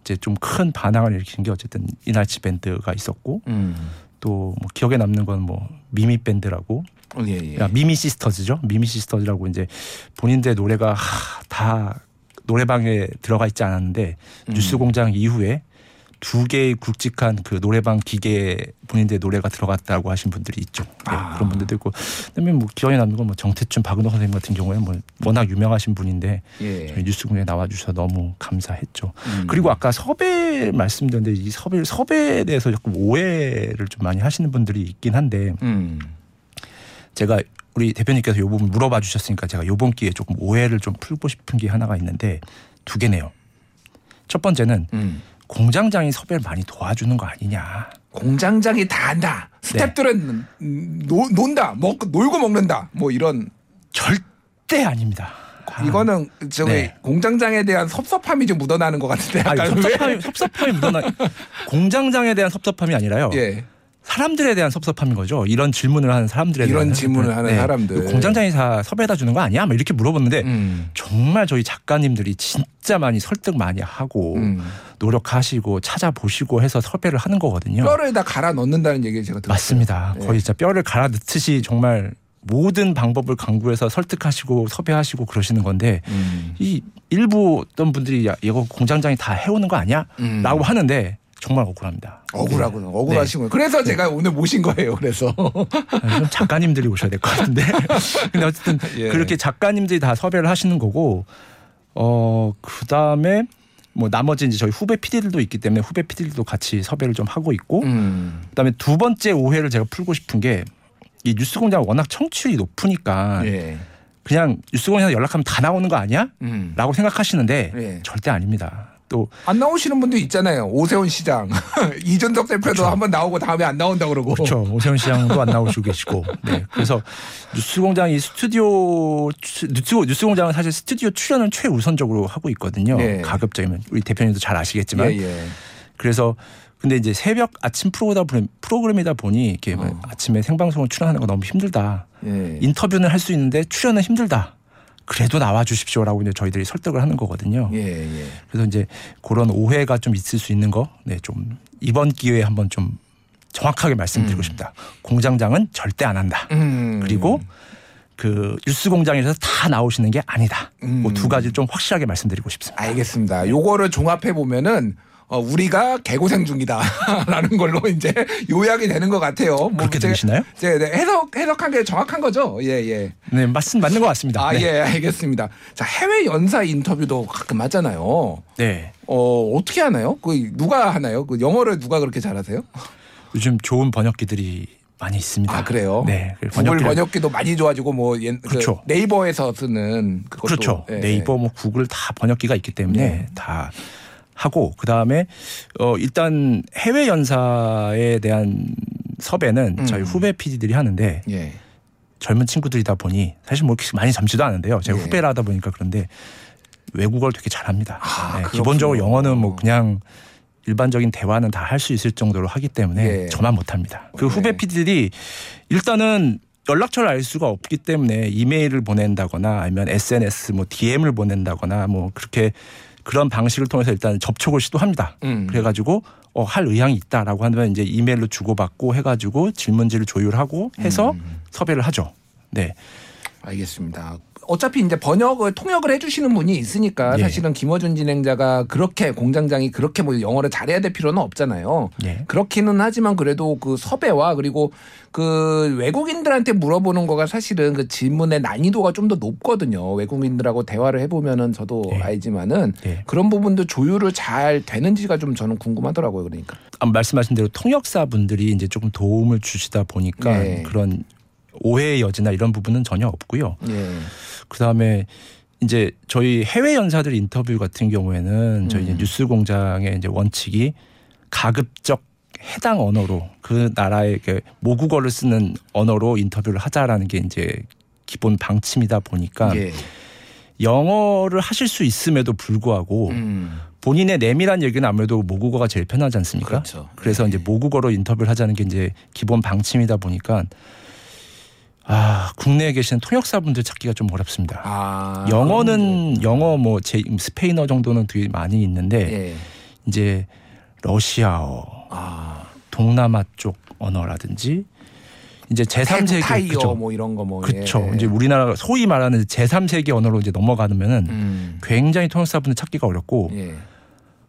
이제 좀 큰 반향을 일으킨 게 어쨌든 이날치 밴드가 있었고 음. 또뭐 기억에 남는 건 뭐 미미 밴드라고 어, 예 예. 야, 미미 시스터즈죠 미미 시스터즈라고 이제 본인들의 노래가 하, 다 노래방에 들어가 있지 않았는데 음. 뉴스공장 이후에 두 개의 굵직한 그 노래방 기계에 본인들의 노래가 들어갔다고 하신 분들이 있죠. 네, 아. 그런 분들도 있고. 그다음에 뭐 기억에 남는 건 뭐 정태춘, 박은호 선생님 같은 경우에는 뭐 워낙 유명하신 분인데 예. 저희 뉴스공장에 나와 주셔서 너무 감사했죠. 음. 그리고 아까 섭외 말씀드렸는데 이 섭외 섭외에 대해서 조금 오해를 좀 많이 하시는 분들이 있긴 한데 음. 제가 우리 대표님께서 요 부분 물어봐 주셨으니까 제가 요번 기회에 조금 오해를 좀 풀고 싶은 게 하나가 있는데 두 개네요. 첫 번째는 음. 공장장이 섭외를 많이 도와주는 거 아니냐. 공장장이 다 한다. 스탭들은 음, 노, 논다. 먹 놀고 먹는다. 뭐 이런 절대 아닙니다. 아, 이거는 저기 네. 공장장에 대한 섭섭함이 좀 묻어나는 것 같은데. 아니? 섭섭함이 섭섭함이 묻어나 공장장에 대한 섭섭함이 아니라요. 예. 사람들에 대한 섭섭함인 거죠. 이런 질문을 하는 사람들에 이런 대한 질문을. 하는 사람들. 공장장이 다 섭외해다 주는 거 아니야? 막 이렇게 물어보는데 음. 정말 저희 작가님들이 진짜 많이 설득 많이 하고 음. 노력하시고 찾아보시고 해서 섭외를 하는 거거든요. 뼈를 다 갈아 넣는다는 얘기를 제가 들었어요. 맞습니다. 예. 거의 진짜 뼈를 갈아 넣듯이 정말 모든 방법을 강구해서 설득하시고 섭외하시고 그러시는 건데 음. 이 일부 어떤 분들이 야 이거 공장장이 다 해오는 거 아니야? 음. 라고 하는데 정말 억울합니다. 억울하구나. 억울하시군. 그래서 제가 오늘 모신 거예요. 그래서. 네. 좀 작가님들이 오셔야 될 것 같은데. 근데 어쨌든 예. 그렇게 작가님들이 다 섭외를 하시는 거고 어 그다음에 뭐 나머지 이제 저희 후배 PD들도 있기 때문에 후배 PD들도 같이 섭외를 좀 하고 있고 음. 그다음에 두 번째 오해를 제가 풀고 싶은 게 이 뉴스공장 워낙 청취율이 높으니까 예. 그냥 뉴스공장에서 연락하면 다 나오는 거 아니야? 음. 라고 생각하시는데 예. 절대 아닙니다. 또 안 나오시는 분도 있잖아요. 오세훈 시장. 이준석 대표도 그렇죠. 한번 나오고 다음에 안 나온다 그러고. 그렇죠. 오세훈 시장도 안 나오시고 계시고. 네. 그래서 뉴스공장 이 스튜디오 추- 뉴스 뉴스공장은 사실 스튜디오 출연을 최우선적으로 하고 있거든요. 예. 가급적이면 우리 대표님도 잘 아시겠지만. 예, 예. 그래서 근데 이제 새벽 아침 프로다 프로그램이다 보니 이렇게 어. 아침에 생방송을 출연하는 거 너무 힘들다. 예. 인터뷰는 할 수 있는데 출연은 힘들다. 그래도 나와 주십시오라고 이제 저희들이 설득을 하는 거거든요. 예, 예. 그래서 이제 그런 오해가 좀 있을 수 있는 거, 네, 좀 이번 기회에 한번 좀 정확하게 말씀드리고 음. 싶다. 공장장은 절대 안 한다. 음. 그리고 그 뉴스 공장에서 다 나오시는 게 아니다. 음. 그두 가지 좀 확실하게 말씀드리고 싶습니다. 알겠습니다. 요거를 종합해 보면은 어, 우리가 개고생 중이다라는 걸로 이제 요약이 되는 것 같아요. 뭐 그렇게 들리시나요? 제 네, 해석 해석한 게 정확한 거죠. 예, 예. 네, 맞, 맞는 것 같습니다. 아, 네. 예, 알겠습니다. 자, 해외 연사 인터뷰도 가끔 하잖아요. 네. 어, 어떻게 하나요? 그 누가 하나요? 그 영어를 누가 그렇게 잘하세요? 요즘 좋은 번역기들이 많이 있습니다. 아, 그래요? 네. 그 구글 번역기를- 번역기도 많이 좋아지고 뭐 옛, 그 그렇죠. 네이버에서 쓰는 그것도 그렇죠. 예, 네이버 뭐 구글 다 번역기가 있기 때문에 네. 다 하고 그 다음에 어 일단 해외 연사에 대한 섭외는 음. 저희 후배 PD들이 하는데 예. 젊은 친구들이다 보니 사실 뭐 이렇게 많이 젊지도 않은데요. 제가 예. 후배라 하다 보니까 그런데 외국어를 되게 잘합니다. 아, 네. 기본적으로 영어는 뭐 그냥 일반적인 대화는 다 할 수 있을 정도로 하기 때문에 예. 저만 못합니다. 그 네. 후배 PD들이 일단은 연락처를 알 수가 없기 때문에 이메일을 보낸다거나 아니면 SNS 뭐 DM을 보낸다거나 뭐 그렇게 그런 방식을 통해서 일단 접촉을 시도합니다. 음. 그래가지고 어, 할 의향이 있다라고 하면 이제 이메일로 주고받고 해가지고 질문지를 조율하고 해서 음. 섭외를 하죠. 네. 알겠습니다. 어차피 이제 번역을 통역을 해주시는 분이 있으니까 예. 사실은 김어준 진행자가 그렇게 공장장이 그렇게 뭐 영어를 잘해야 될 필요는 없잖아요. 예. 그렇기는 하지만 그래도 그 섭외와 그리고 그 외국인들한테 물어보는 거가 사실은 그 질문의 난이도가 좀 더 높거든요. 외국인들하고 대화를 해보면은 저도 예. 알지만은 예. 그런 부분도 조율을 잘 되는지가 좀 저는 궁금하더라고요. 그러니까. 아까 말씀하신 대로 통역사 분들이 이제 조금 도움을 주시다 보니까 예. 그런 오해의 여지나 이런 부분은 전혀 없고요. 예. 그 다음에 이제 저희 해외 연사들 인터뷰 같은 경우에는 저희 음. 뉴스 공장의 이제 원칙이 가급적 해당 언어로 그 나라의 그 모국어를 쓰는 언어로 인터뷰를 하자라는 게 이제 기본 방침이다 보니까 예. 영어를 하실 수 있음에도 불구하고 음. 본인의 내밀한 얘기는 아무래도 모국어가 제일 편하지 않습니까? 그렇죠. 그래서 예. 이제 모국어로 인터뷰를 하자는 게 이제 기본 방침이다 보니까 아 국내에 계시는 통역사분들 찾기가 좀 어렵습니다. 아, 영어는 영어 뭐 제 스페인어 정도는 되게 많이 있는데 예. 이제 러시아어, 아. 동남아 쪽 언어라든지 이제 제3세계 타이어 그죠. 뭐 이런 거 뭐. 그렇죠. 예. 이제 우리나라 소위 말하는 제3세계 언어로 이제 넘어가면은 음. 굉장히 통역사분들 찾기가 어렵고 예.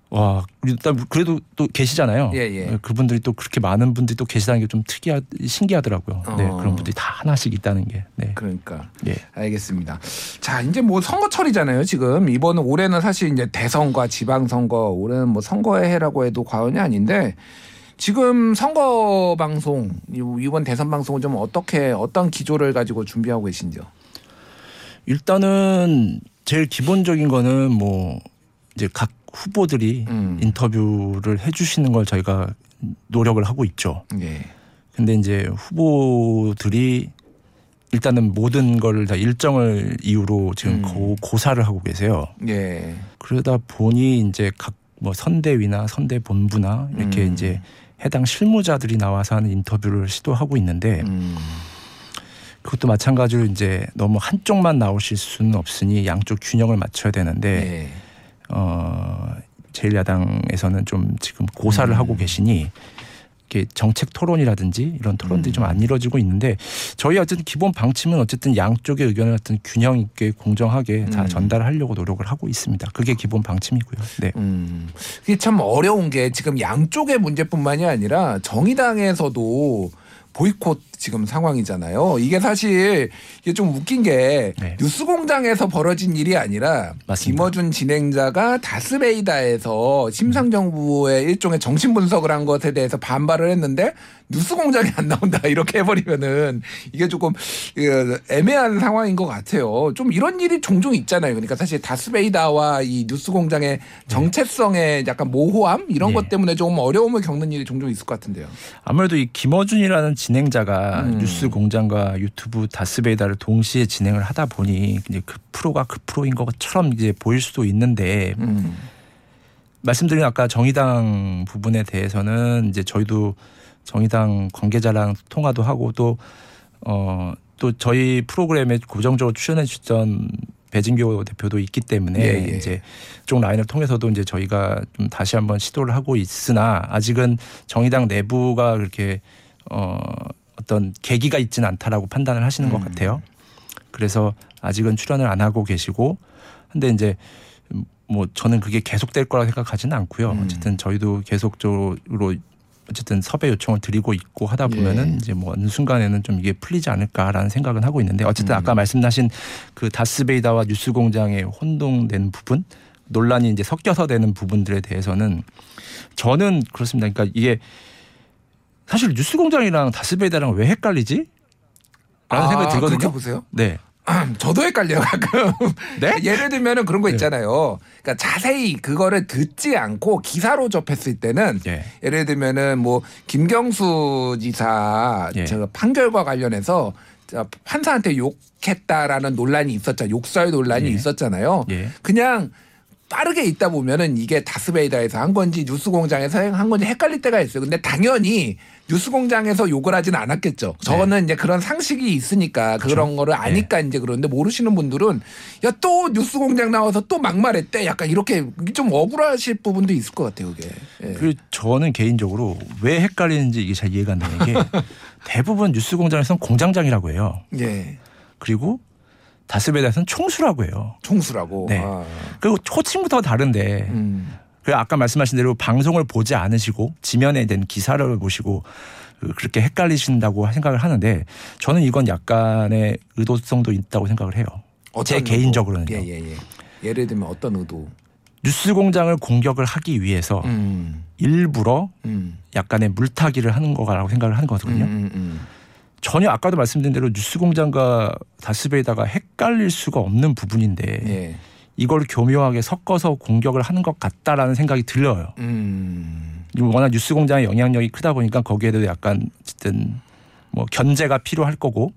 와 일단 그래도 또 계시잖아요. 예, 예. 그분들이 또 그렇게 많은 분들이 또 계시다는 게 좀 특이하 신기하더라고요. 네 어. 그런 분들이 다 하나씩 있다는 게. 네. 그러니까 예. 알겠습니다. 자 이제 뭐 선거철이잖아요. 지금 이번 올해는 사실 이제 대선과 지방선거 올해는 뭐 선거의 해라고 해도 과언이 아닌데 지금 선거 방송 이- 이번 대선 방송은 좀 어떻게 어떤 기조를 가지고 준비하고 계신지요? 일단은 제일 기본적인 거는 뭐 이제 각 후보들이 음. 인터뷰를 해주시는 걸 저희가 노력을 하고 있죠. 예. 근데 이제 후보들이 일단은 모든 걸 다 일정을 이유로 지금 음. 고, 고사를 하고 계세요. 예. 그러다 보니 이제 각 뭐 선대위나 선대 본부나 이렇게 음. 이제 해당 실무자들이 나와서 하는 인터뷰를 시도하고 있는데 음. 그것도 마찬가지로 이제 너무 한쪽만 나오실 수는 없으니 양쪽 균형을 맞춰야 되는데 예. 어 제1야당에서는 좀 지금 고사를 음. 하고 계시니 이렇게 정책 토론이라든지 이런 토론들이 음. 좀안 이루어지고 있는데 저희 어쨌든 기본 방침은 어쨌든 양쪽의 의견을 어떤 균형 있게 공정하게 다 음. 전달하려고 노력을 하고 있습니다. 그게 기본 방침이고요. 네. 음, 그게 참 어려운 게 지금 양쪽의 문제뿐만이 아니라 정의당에서도 보이콧 지금 상황이잖아요. 이게 사실 이게 좀 웃긴 게 네. 뉴스 공장에서 벌어진 일이 아니라 맞습니다. 김어준 진행자가 다스베이다에서 심상정부의 일종의 정신 분석을 한 것에 대해서 반발을 했는데 뉴스 공장이 안 나온다 이렇게 해버리면은 이게 조금 그, 애매한 상황인 것 같아요. 좀 이런 일이 종종 있잖아요. 그러니까 사실 다스베이다와 이 뉴스 공장의 정체성의 약간 모호함 이런 네. 것 때문에 조금 어려움을 겪는 일이 종종 있을 것 같은데요. 아무래도 이 김어준이라는 진행자가 음. 뉴스 공장과 유튜브 다스베이다를 동시에 진행을 하다 보니 이제 그 프로가 그 프로인 것처럼 이제 보일 수도 있는데 음. 말씀드린 아까 정의당 부분에 대해서는 이제 저희도 정의당 관계자랑 통화도 하고 또 어, 또 저희 프로그램에 고정적으로 출연해 주셨던 배진교 대표도 있기 때문에 예, 예. 이제 쪽 라인을 통해서도 이제 저희가 좀 다시 한번 시도를 하고 있으나 아직은 정의당 내부가 그렇게 어 어떤 계기가 있지는 않다라고 판단을 하시는 것 음. 같아요. 그래서 아직은 출연을 안 하고 계시고 근데 이제 뭐 저는 그게 계속될 거라 생각하지는 않고요. 음. 어쨌든 저희도 계속적으로 어쨌든 섭외 요청을 드리고 있고 하다 보면은 예. 이제 뭐 어느 순간에는 좀 이게 풀리지 않을까라는 생각은 하고 있는데 어쨌든 음. 아까 말씀하신 그 다스베이다와 뉴스공장의 혼동된 부분 논란이 이제 섞여서 되는 부분들에 대해서는 저는 그렇습니다. 그러니까 이게 사실 뉴스공장이랑 다스베이다랑 왜 헷갈리지? 라는 생각이 아, 들거든요. 그렇게 보세요. 네. 저도 헷갈려요 가끔. 네? 예를 들면은 그런 거 네. 있잖아요. 그러니까 자세히 그거를 듣지 않고 기사로 접했을 때는 예. 예를 들면은 뭐 김경수 지사 예. 저 판결과 관련해서 저 판사한테 욕했다라는 논란이 있었잖아요. 욕설 논란이 예. 있었잖아요. 예. 그냥 빠르게 있다 보면은 이게 다스베이다에서 한 건지 뉴스공장에서 한 건지 헷갈릴 때가 있어요. 근데 당연히 뉴스공장에서 욕을 하진 않았겠죠. 저는 이제 그런 상식이 있으니까 그런 거를 아니까 이제 그런데 모르시는 분들은 야 또 뉴스공장 나와서 또 막말했대. 약간 이렇게 좀 억울하실 부분도 있을 것 같아요. 그게. 예. 그 저는 개인적으로 왜 헷갈리는지 이게 잘 이해가 안 되는 게 대부분 뉴스 공장에서는 공장장이라고 해요. 예. 그리고 다스베다에서는 총수라고 해요. 총수라고. 네. 아. 그리고 호칭부터 다른데 음. 그 아까 말씀하신 대로 방송을 보지 않으시고 지면에 된 기사를 보시고 그- 그렇게 헷갈리신다고 생각을 하는데 저는 이건 약간의 의도성도 있다고 생각을 해요. 제 의도? 개인적으로는요. 예, 예, 예. 예를 들면 어떤 의도? 뉴스 공장을 공격을 하기 위해서 음. 일부러 음. 약간의 물타기를 하는 거라고 생각을 하는 음, 거거든요. 음, 음. 전혀 아까도 말씀드린 대로 뉴스 공장과 다스베이다가 헷갈릴 수가 없는 부분인데 예. 이걸 교묘하게 섞어서 공격을 하는 것 같다라는 생각이 들려요. 음. 워낙 뉴스 공장의 영향력이 크다 보니까 거기에 대해 약간 어쨌든 뭐 견제가 필요할 거고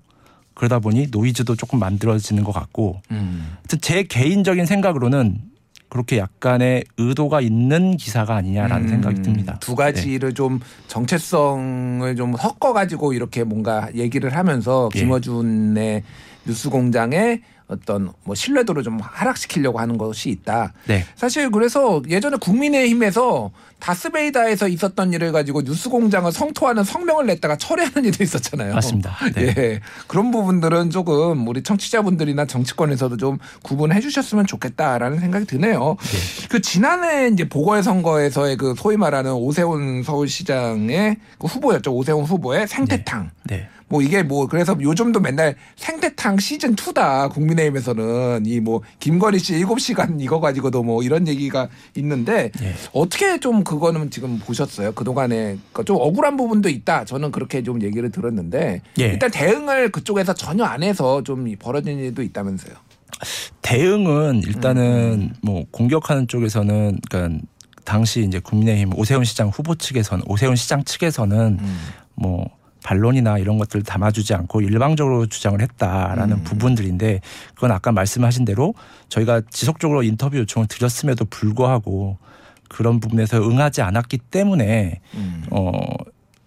그러다 보니 노이즈도 조금 만들어지는 것 같고 음. 제 개인적인 생각으로는 그렇게 약간의 의도가 있는 기사가 아니냐라는 음, 생각이 듭니다. 두 가지를 좀 정체성을 좀 섞어 가지고 이렇게 뭔가 얘기를 하면서 예. 김어준의 뉴스공장의 어떤 뭐 신뢰도를 좀 하락시키려고 하는 것이 있다. 네. 사실 그래서 예전에 국민의힘에서 다스베이다에서 있었던 일을 가지고 뉴스 공장을 성토하는 성명을 냈다가 철회하는 일도 있었잖아요. 맞습니다. 네. 예. 그런 부분들은 조금 우리 청취자분들이나 정치권에서도 좀 구분해 주셨으면 좋겠다라는 생각이 드네요. 그 지난해 이제 보궐선거에서의 그 소위 말하는 오세훈 서울시장의 그 후보였죠. 오세훈 후보의 생태탕. 네. 뭐 이게 뭐 그래서 요즘도 맨날 생태탕 시즌 2다 국민의힘에서는 이 뭐 김건희 씨 7시간 이거 가지고도 뭐 이런 얘기가 있는데 예. 어떻게 좀 그거는 지금 보셨어요? 그동안에 그좀 억울한 부분도 있다. 저는 그렇게 좀 얘기를 들었는데 예. 일단 대응을 그쪽에서 전혀 안 해서 좀 벌어진 일도 있다면서요. 대응은 일단은 뭐 공격하는 쪽에서는 그러니까 당시 이제 국민의힘 오세훈 시장 후보 측에서는 오세훈 시장 측에서는 뭐 반론이나 이런 것들을 담아주지 않고 일방적으로 주장을 했다라는 음. 부분들인데 그건 아까 말씀하신 대로 저희가 지속적으로 인터뷰 요청을 드렸음에도 불구하고 그런 부분에서 응하지 않았기 때문에 음. 어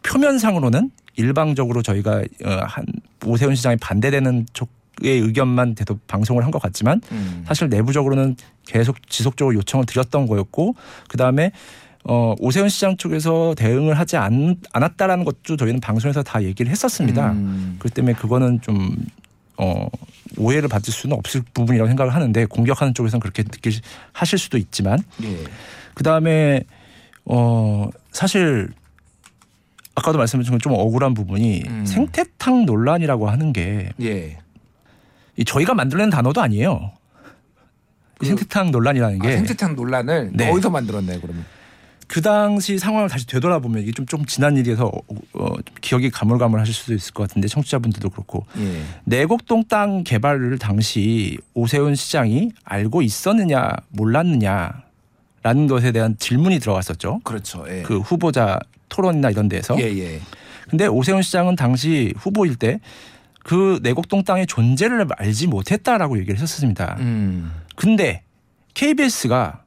표면상으로는 일방적으로 저희가 어, 한 오세훈 시장에 반대되는 쪽의 의견만 대도 방송을 한 것 같지만 음. 사실 내부적으로는 계속 지속적으로 요청을 드렸던 거였고 그 다음에 어 오세훈 시장 쪽에서 대응을 하지 않, 않았다라는 것도 저희는 방송에서 다 얘기를 했었습니다. 음. 그렇기 때문에 그거는 좀 어, 오해를 받을 수는 없을 부분이라고 생각을 하는데 공격하는 쪽에서는 그렇게 느끼 하실 수도 있지만 예. 그 다음에 어 사실 아까도 말씀드린 좀 억울한 부분이 음. 생태탕 논란이라고 하는 게 예. 이 저희가 만들어낸 단어도 아니에요. 이 그- 생태탕 논란이라는 아, 게 생태탕 논란을 네. 어디서 만들었나요, 그러면? 그 당시 상황을 다시 되돌아보면 이게 좀, 좀 지난 일이어서 어, 어, 좀 기억이 가물가물하실 수도 있을 것 같은데 청취자분들도 그렇고 예. 내곡동 땅 개발을 당시 오세훈 시장이 알고 있었느냐 몰랐느냐 라는 것에 대한 질문이 들어갔었죠. 그렇죠. 예. 그 후보자 토론이나 이런 데에서. 예, 예. 근데 오세훈 시장은 당시 후보일 때 그 내곡동 땅의 존재를 알지 못했다라고 얘기를 했었습니다. 음. 근데 KBS가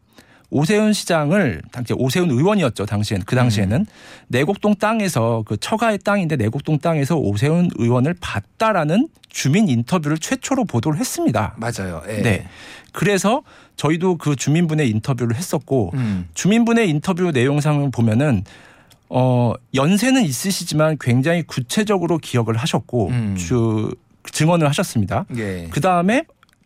오세훈 시장을 당시 오세훈 의원이었죠 당시엔 그 당시에는 음. 내곡동 땅에서 그 처가의 땅인데 내곡동 땅에서 오세훈 의원을 봤다라는 주민 인터뷰를 최초로 보도를 했습니다. 맞아요. 예. 네. 그래서 저희도 그 주민분의 인터뷰를 했었고 음. 주민분의 인터뷰 내용상을 보면은 어 연세는 있으시지만 굉장히 구체적으로 기억을 하셨고 음. 주 증언을 하셨습니다. 예. 그 다음에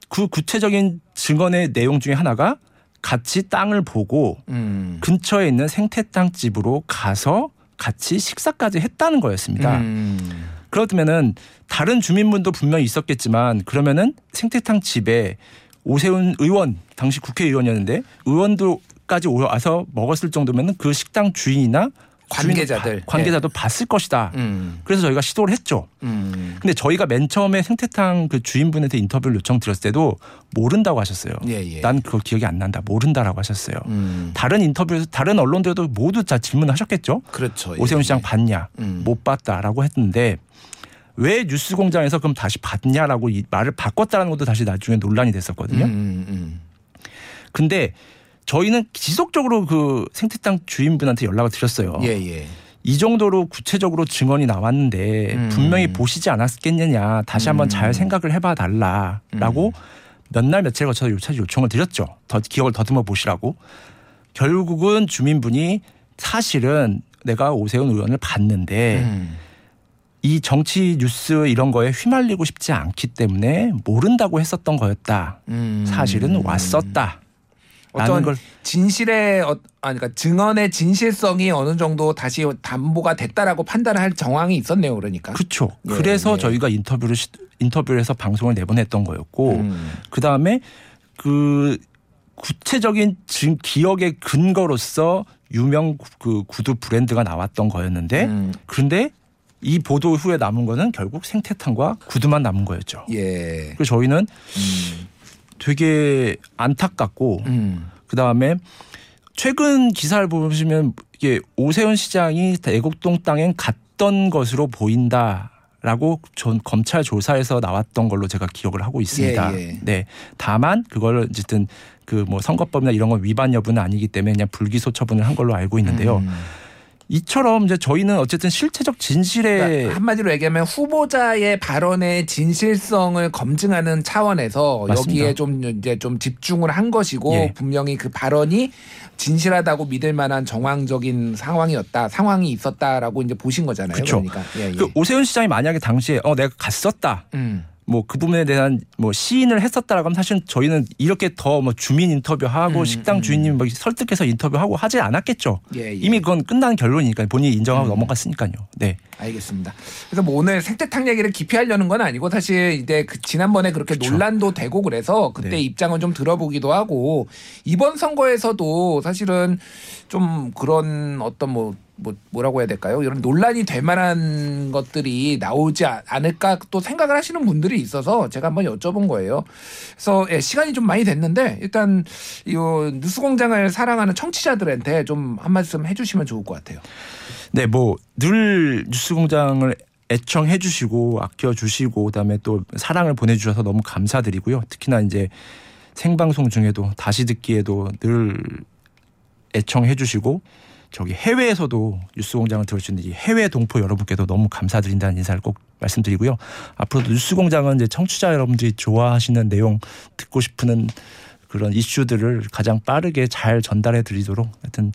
그 구체적인 증언의 내용 중에 하나가 같이 땅을 보고 음. 근처에 있는 생태땅 집으로 가서 같이 식사까지 했다는 거였습니다. 음. 그렇다면은 다른 주민분도 분명히 있었겠지만 그러면은 생태탕 집에 오세훈 의원 당시 국회의원이었는데 의원도까지 와서 먹었을 정도면은 그 식당 주인이나 관계자들. 관계자도 봤을 것이다. 음. 그래서 저희가 시도를 했죠. 음. 근데 저희가 맨 처음에 생태탕 그 주인분한테 인터뷰를 요청 드렸을 때도 모른다고 하셨어요. 예, 예. 난 그거 기억이 안 난다. 모른다라고 하셨어요. 음. 다른 인터뷰에서 다른 언론들도 모두 다 질문을 하셨겠죠. 그렇죠. 예, 오세훈 시장 예. 봤냐? 음. 못 봤다라고 했는데 왜 뉴스 공장에서 그럼 다시 봤냐라고 이 말을 바꿨다는 것도 다시 나중에 논란이 됐었거든요. 음, 음, 근데 저희는 지속적으로 그 생태탕 주인분한테 연락을 드렸어요. 음. 예, 예. 이 정도로 구체적으로 증언이 나왔는데 음. 분명히 보시지 않았겠느냐 다시 한번 음. 잘 생각을 해봐 달라라고 몇날 며칠 거쳐서 요차 요청을 드렸죠. 더 기억을 더듬어 보시라고. 결국은 주민분이 사실은 내가 오세훈 의원을 봤는데 음. 이 정치 뉴스 이런 거에 휘말리고 싶지 않기 때문에 모른다고 했었던 거였다. 음. 사실은 왔었다. 어떤 걸 진실의 어, 아니 그러니까 증언의 진실성이 어느 정도 다시 담보가 됐다라고 판단을 할 정황이 있었네요. 그러니까. 그렇죠. 예, 그래서 예. 저희가 인터뷰를 해서 방송을 내보냈던 거였고 음. 그 다음에 그 구체적인 증 기억의 근거로서 유명 구- 그 구두 브랜드가 나왔던 거였는데 음. 그런데 이 보도 후에 남은 거는 결국 생태탕과 구두만 남은 거였죠. 예. 그래서 저희는 음. 되게 안타깝고 음. 그 다음에 최근 기사를 보시면 이게 오세훈 시장이 애곡동 땅엔 갔던 것으로 보인다 라고 전 검찰 조사에서 나왔던 걸로 제가 기억을 하고 있습니다. 예, 예. 네. 다만 그걸 어쨌든 그 뭐 선거법이나 이런 건 위반 여부는 아니기 때문에 그냥 불기소 처분을 한 걸로 알고 있는데요. 음. 이처럼 이제 저희는 어쨌든 실체적 진실에 그러니까 한마디로 얘기하면 후보자의 발언의 진실성을 검증하는 차원에서 맞습니다. 여기에 좀 이제 좀 집중을 한 것이고 예. 분명히 그 발언이 진실하다고 믿을 만한 정황적인 상황이었다 상황이 있었다라고 이제 보신 거잖아요. 그쵸. 그러니까 예, 예. 그 오세훈 시장이 만약에 당시에 어 내가 갔었다. 음. 뭐 그 부분에 대한 뭐 시인을 했었다라고 하면 사실 저희는 이렇게 더 뭐 주민 인터뷰하고 음, 식당 음. 주인님 뭐 설득해서 인터뷰하고 하지 않았겠죠. 예, 예. 이미 그건 끝난 결론이니까 본인이 인정하고 음. 넘어갔으니까요. 네. 알겠습니다. 그래서 뭐 오늘 생태탕 얘기를 깊이 하려는 건 아니고 사실 이제 그 지난번에 그렇게 그쵸. 논란도 되고 그래서 그때 네. 입장을 좀 들어보기도 하고 이번 선거에서도 사실은 좀 그런 어떤 뭐, 뭐 뭐라고 해야 될까요? 이런 논란이 될 만한 것들이 나오지 아- 않을까 또 생각을 하시는 분들이 있어서 제가 한번 여쭤본 거예요. 그래서 예, 시간이 좀 많이 됐는데 일단 이 뉴스공장을 사랑하는 청취자들한테 좀 한 말씀 해주시면 좋을 것 같아요. 네, 뭐 늘 뉴스공장을 애청해 주시고 아껴 주시고 그다음에 또 사랑을 보내 주셔서 너무 감사드리고요. 특히나 이제 생방송 중에도 다시 듣기에도 늘 애청해 주시고 저기 해외에서도 뉴스공장을 들어주시는 이 해외 동포 여러분께도 너무 감사드린다는 인사를 꼭 말씀드리고요. 앞으로도 뉴스공장은 이제 청취자 여러분들이 좋아하시는 내용 듣고 싶은 그런 이슈들을 가장 빠르게 잘 전달해 드리도록 하여튼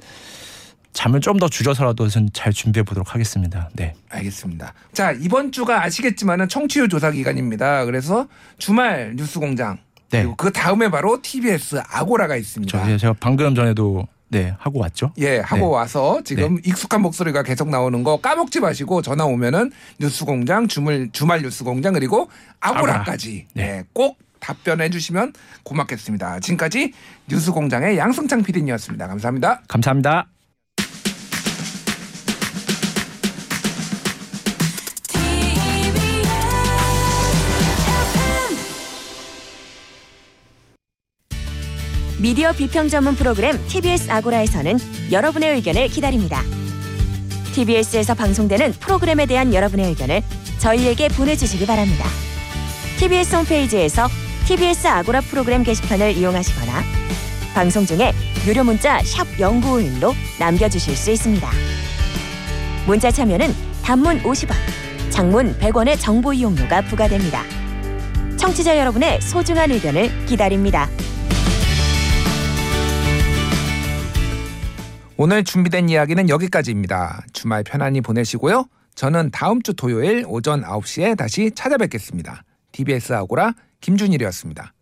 잠을 좀 더 줄여서라도 전잘 준비해 보도록 하겠습니다. 네. 알겠습니다. 자 이번 주가 아시겠지만은 청취율 조사 기간입니다. 그래서 주말 뉴스 공장 네. 그리고 그 다음에 바로 TBS 아고라가 있습니다. 저 제가 방금 전에도 네 하고 왔죠. 예, 하고 네. 와서 지금 익숙한 목소리가 계속 나오는 거 까먹지 마시고 전화 오면은 뉴스공장 주말 주말 뉴스공장 그리고 아고라까지 네. 네, 꼭 답변해 주시면 고맙겠습니다. 지금까지 뉴스공장의 양승창 PD님이었습니다. 감사합니다. 감사합니다. 미디어 비평 전문 프로그램 TBS 아고라에서는 여러분의 의견을 기다립니다. TBS에서 방송되는 프로그램에 대한 여러분의 의견을 저희에게 보내주시기 바랍니다. TBS 홈페이지에서 TBS 아고라 프로그램 게시판을 이용하시거나 방송 중에 유료 문자 샵 0951로 남겨주실 수 있습니다. 문자 참여는 단문 50원, 장문 100원의 정보 이용료가 부과됩니다. 청취자 여러분의 소중한 의견을 기다립니다. 오늘 준비된 이야기는 여기까지입니다. 주말 편안히 보내시고요. 저는 다음 주 토요일 오전 9시에 다시 찾아뵙겠습니다. TBS 아고라 김준일이었습니다.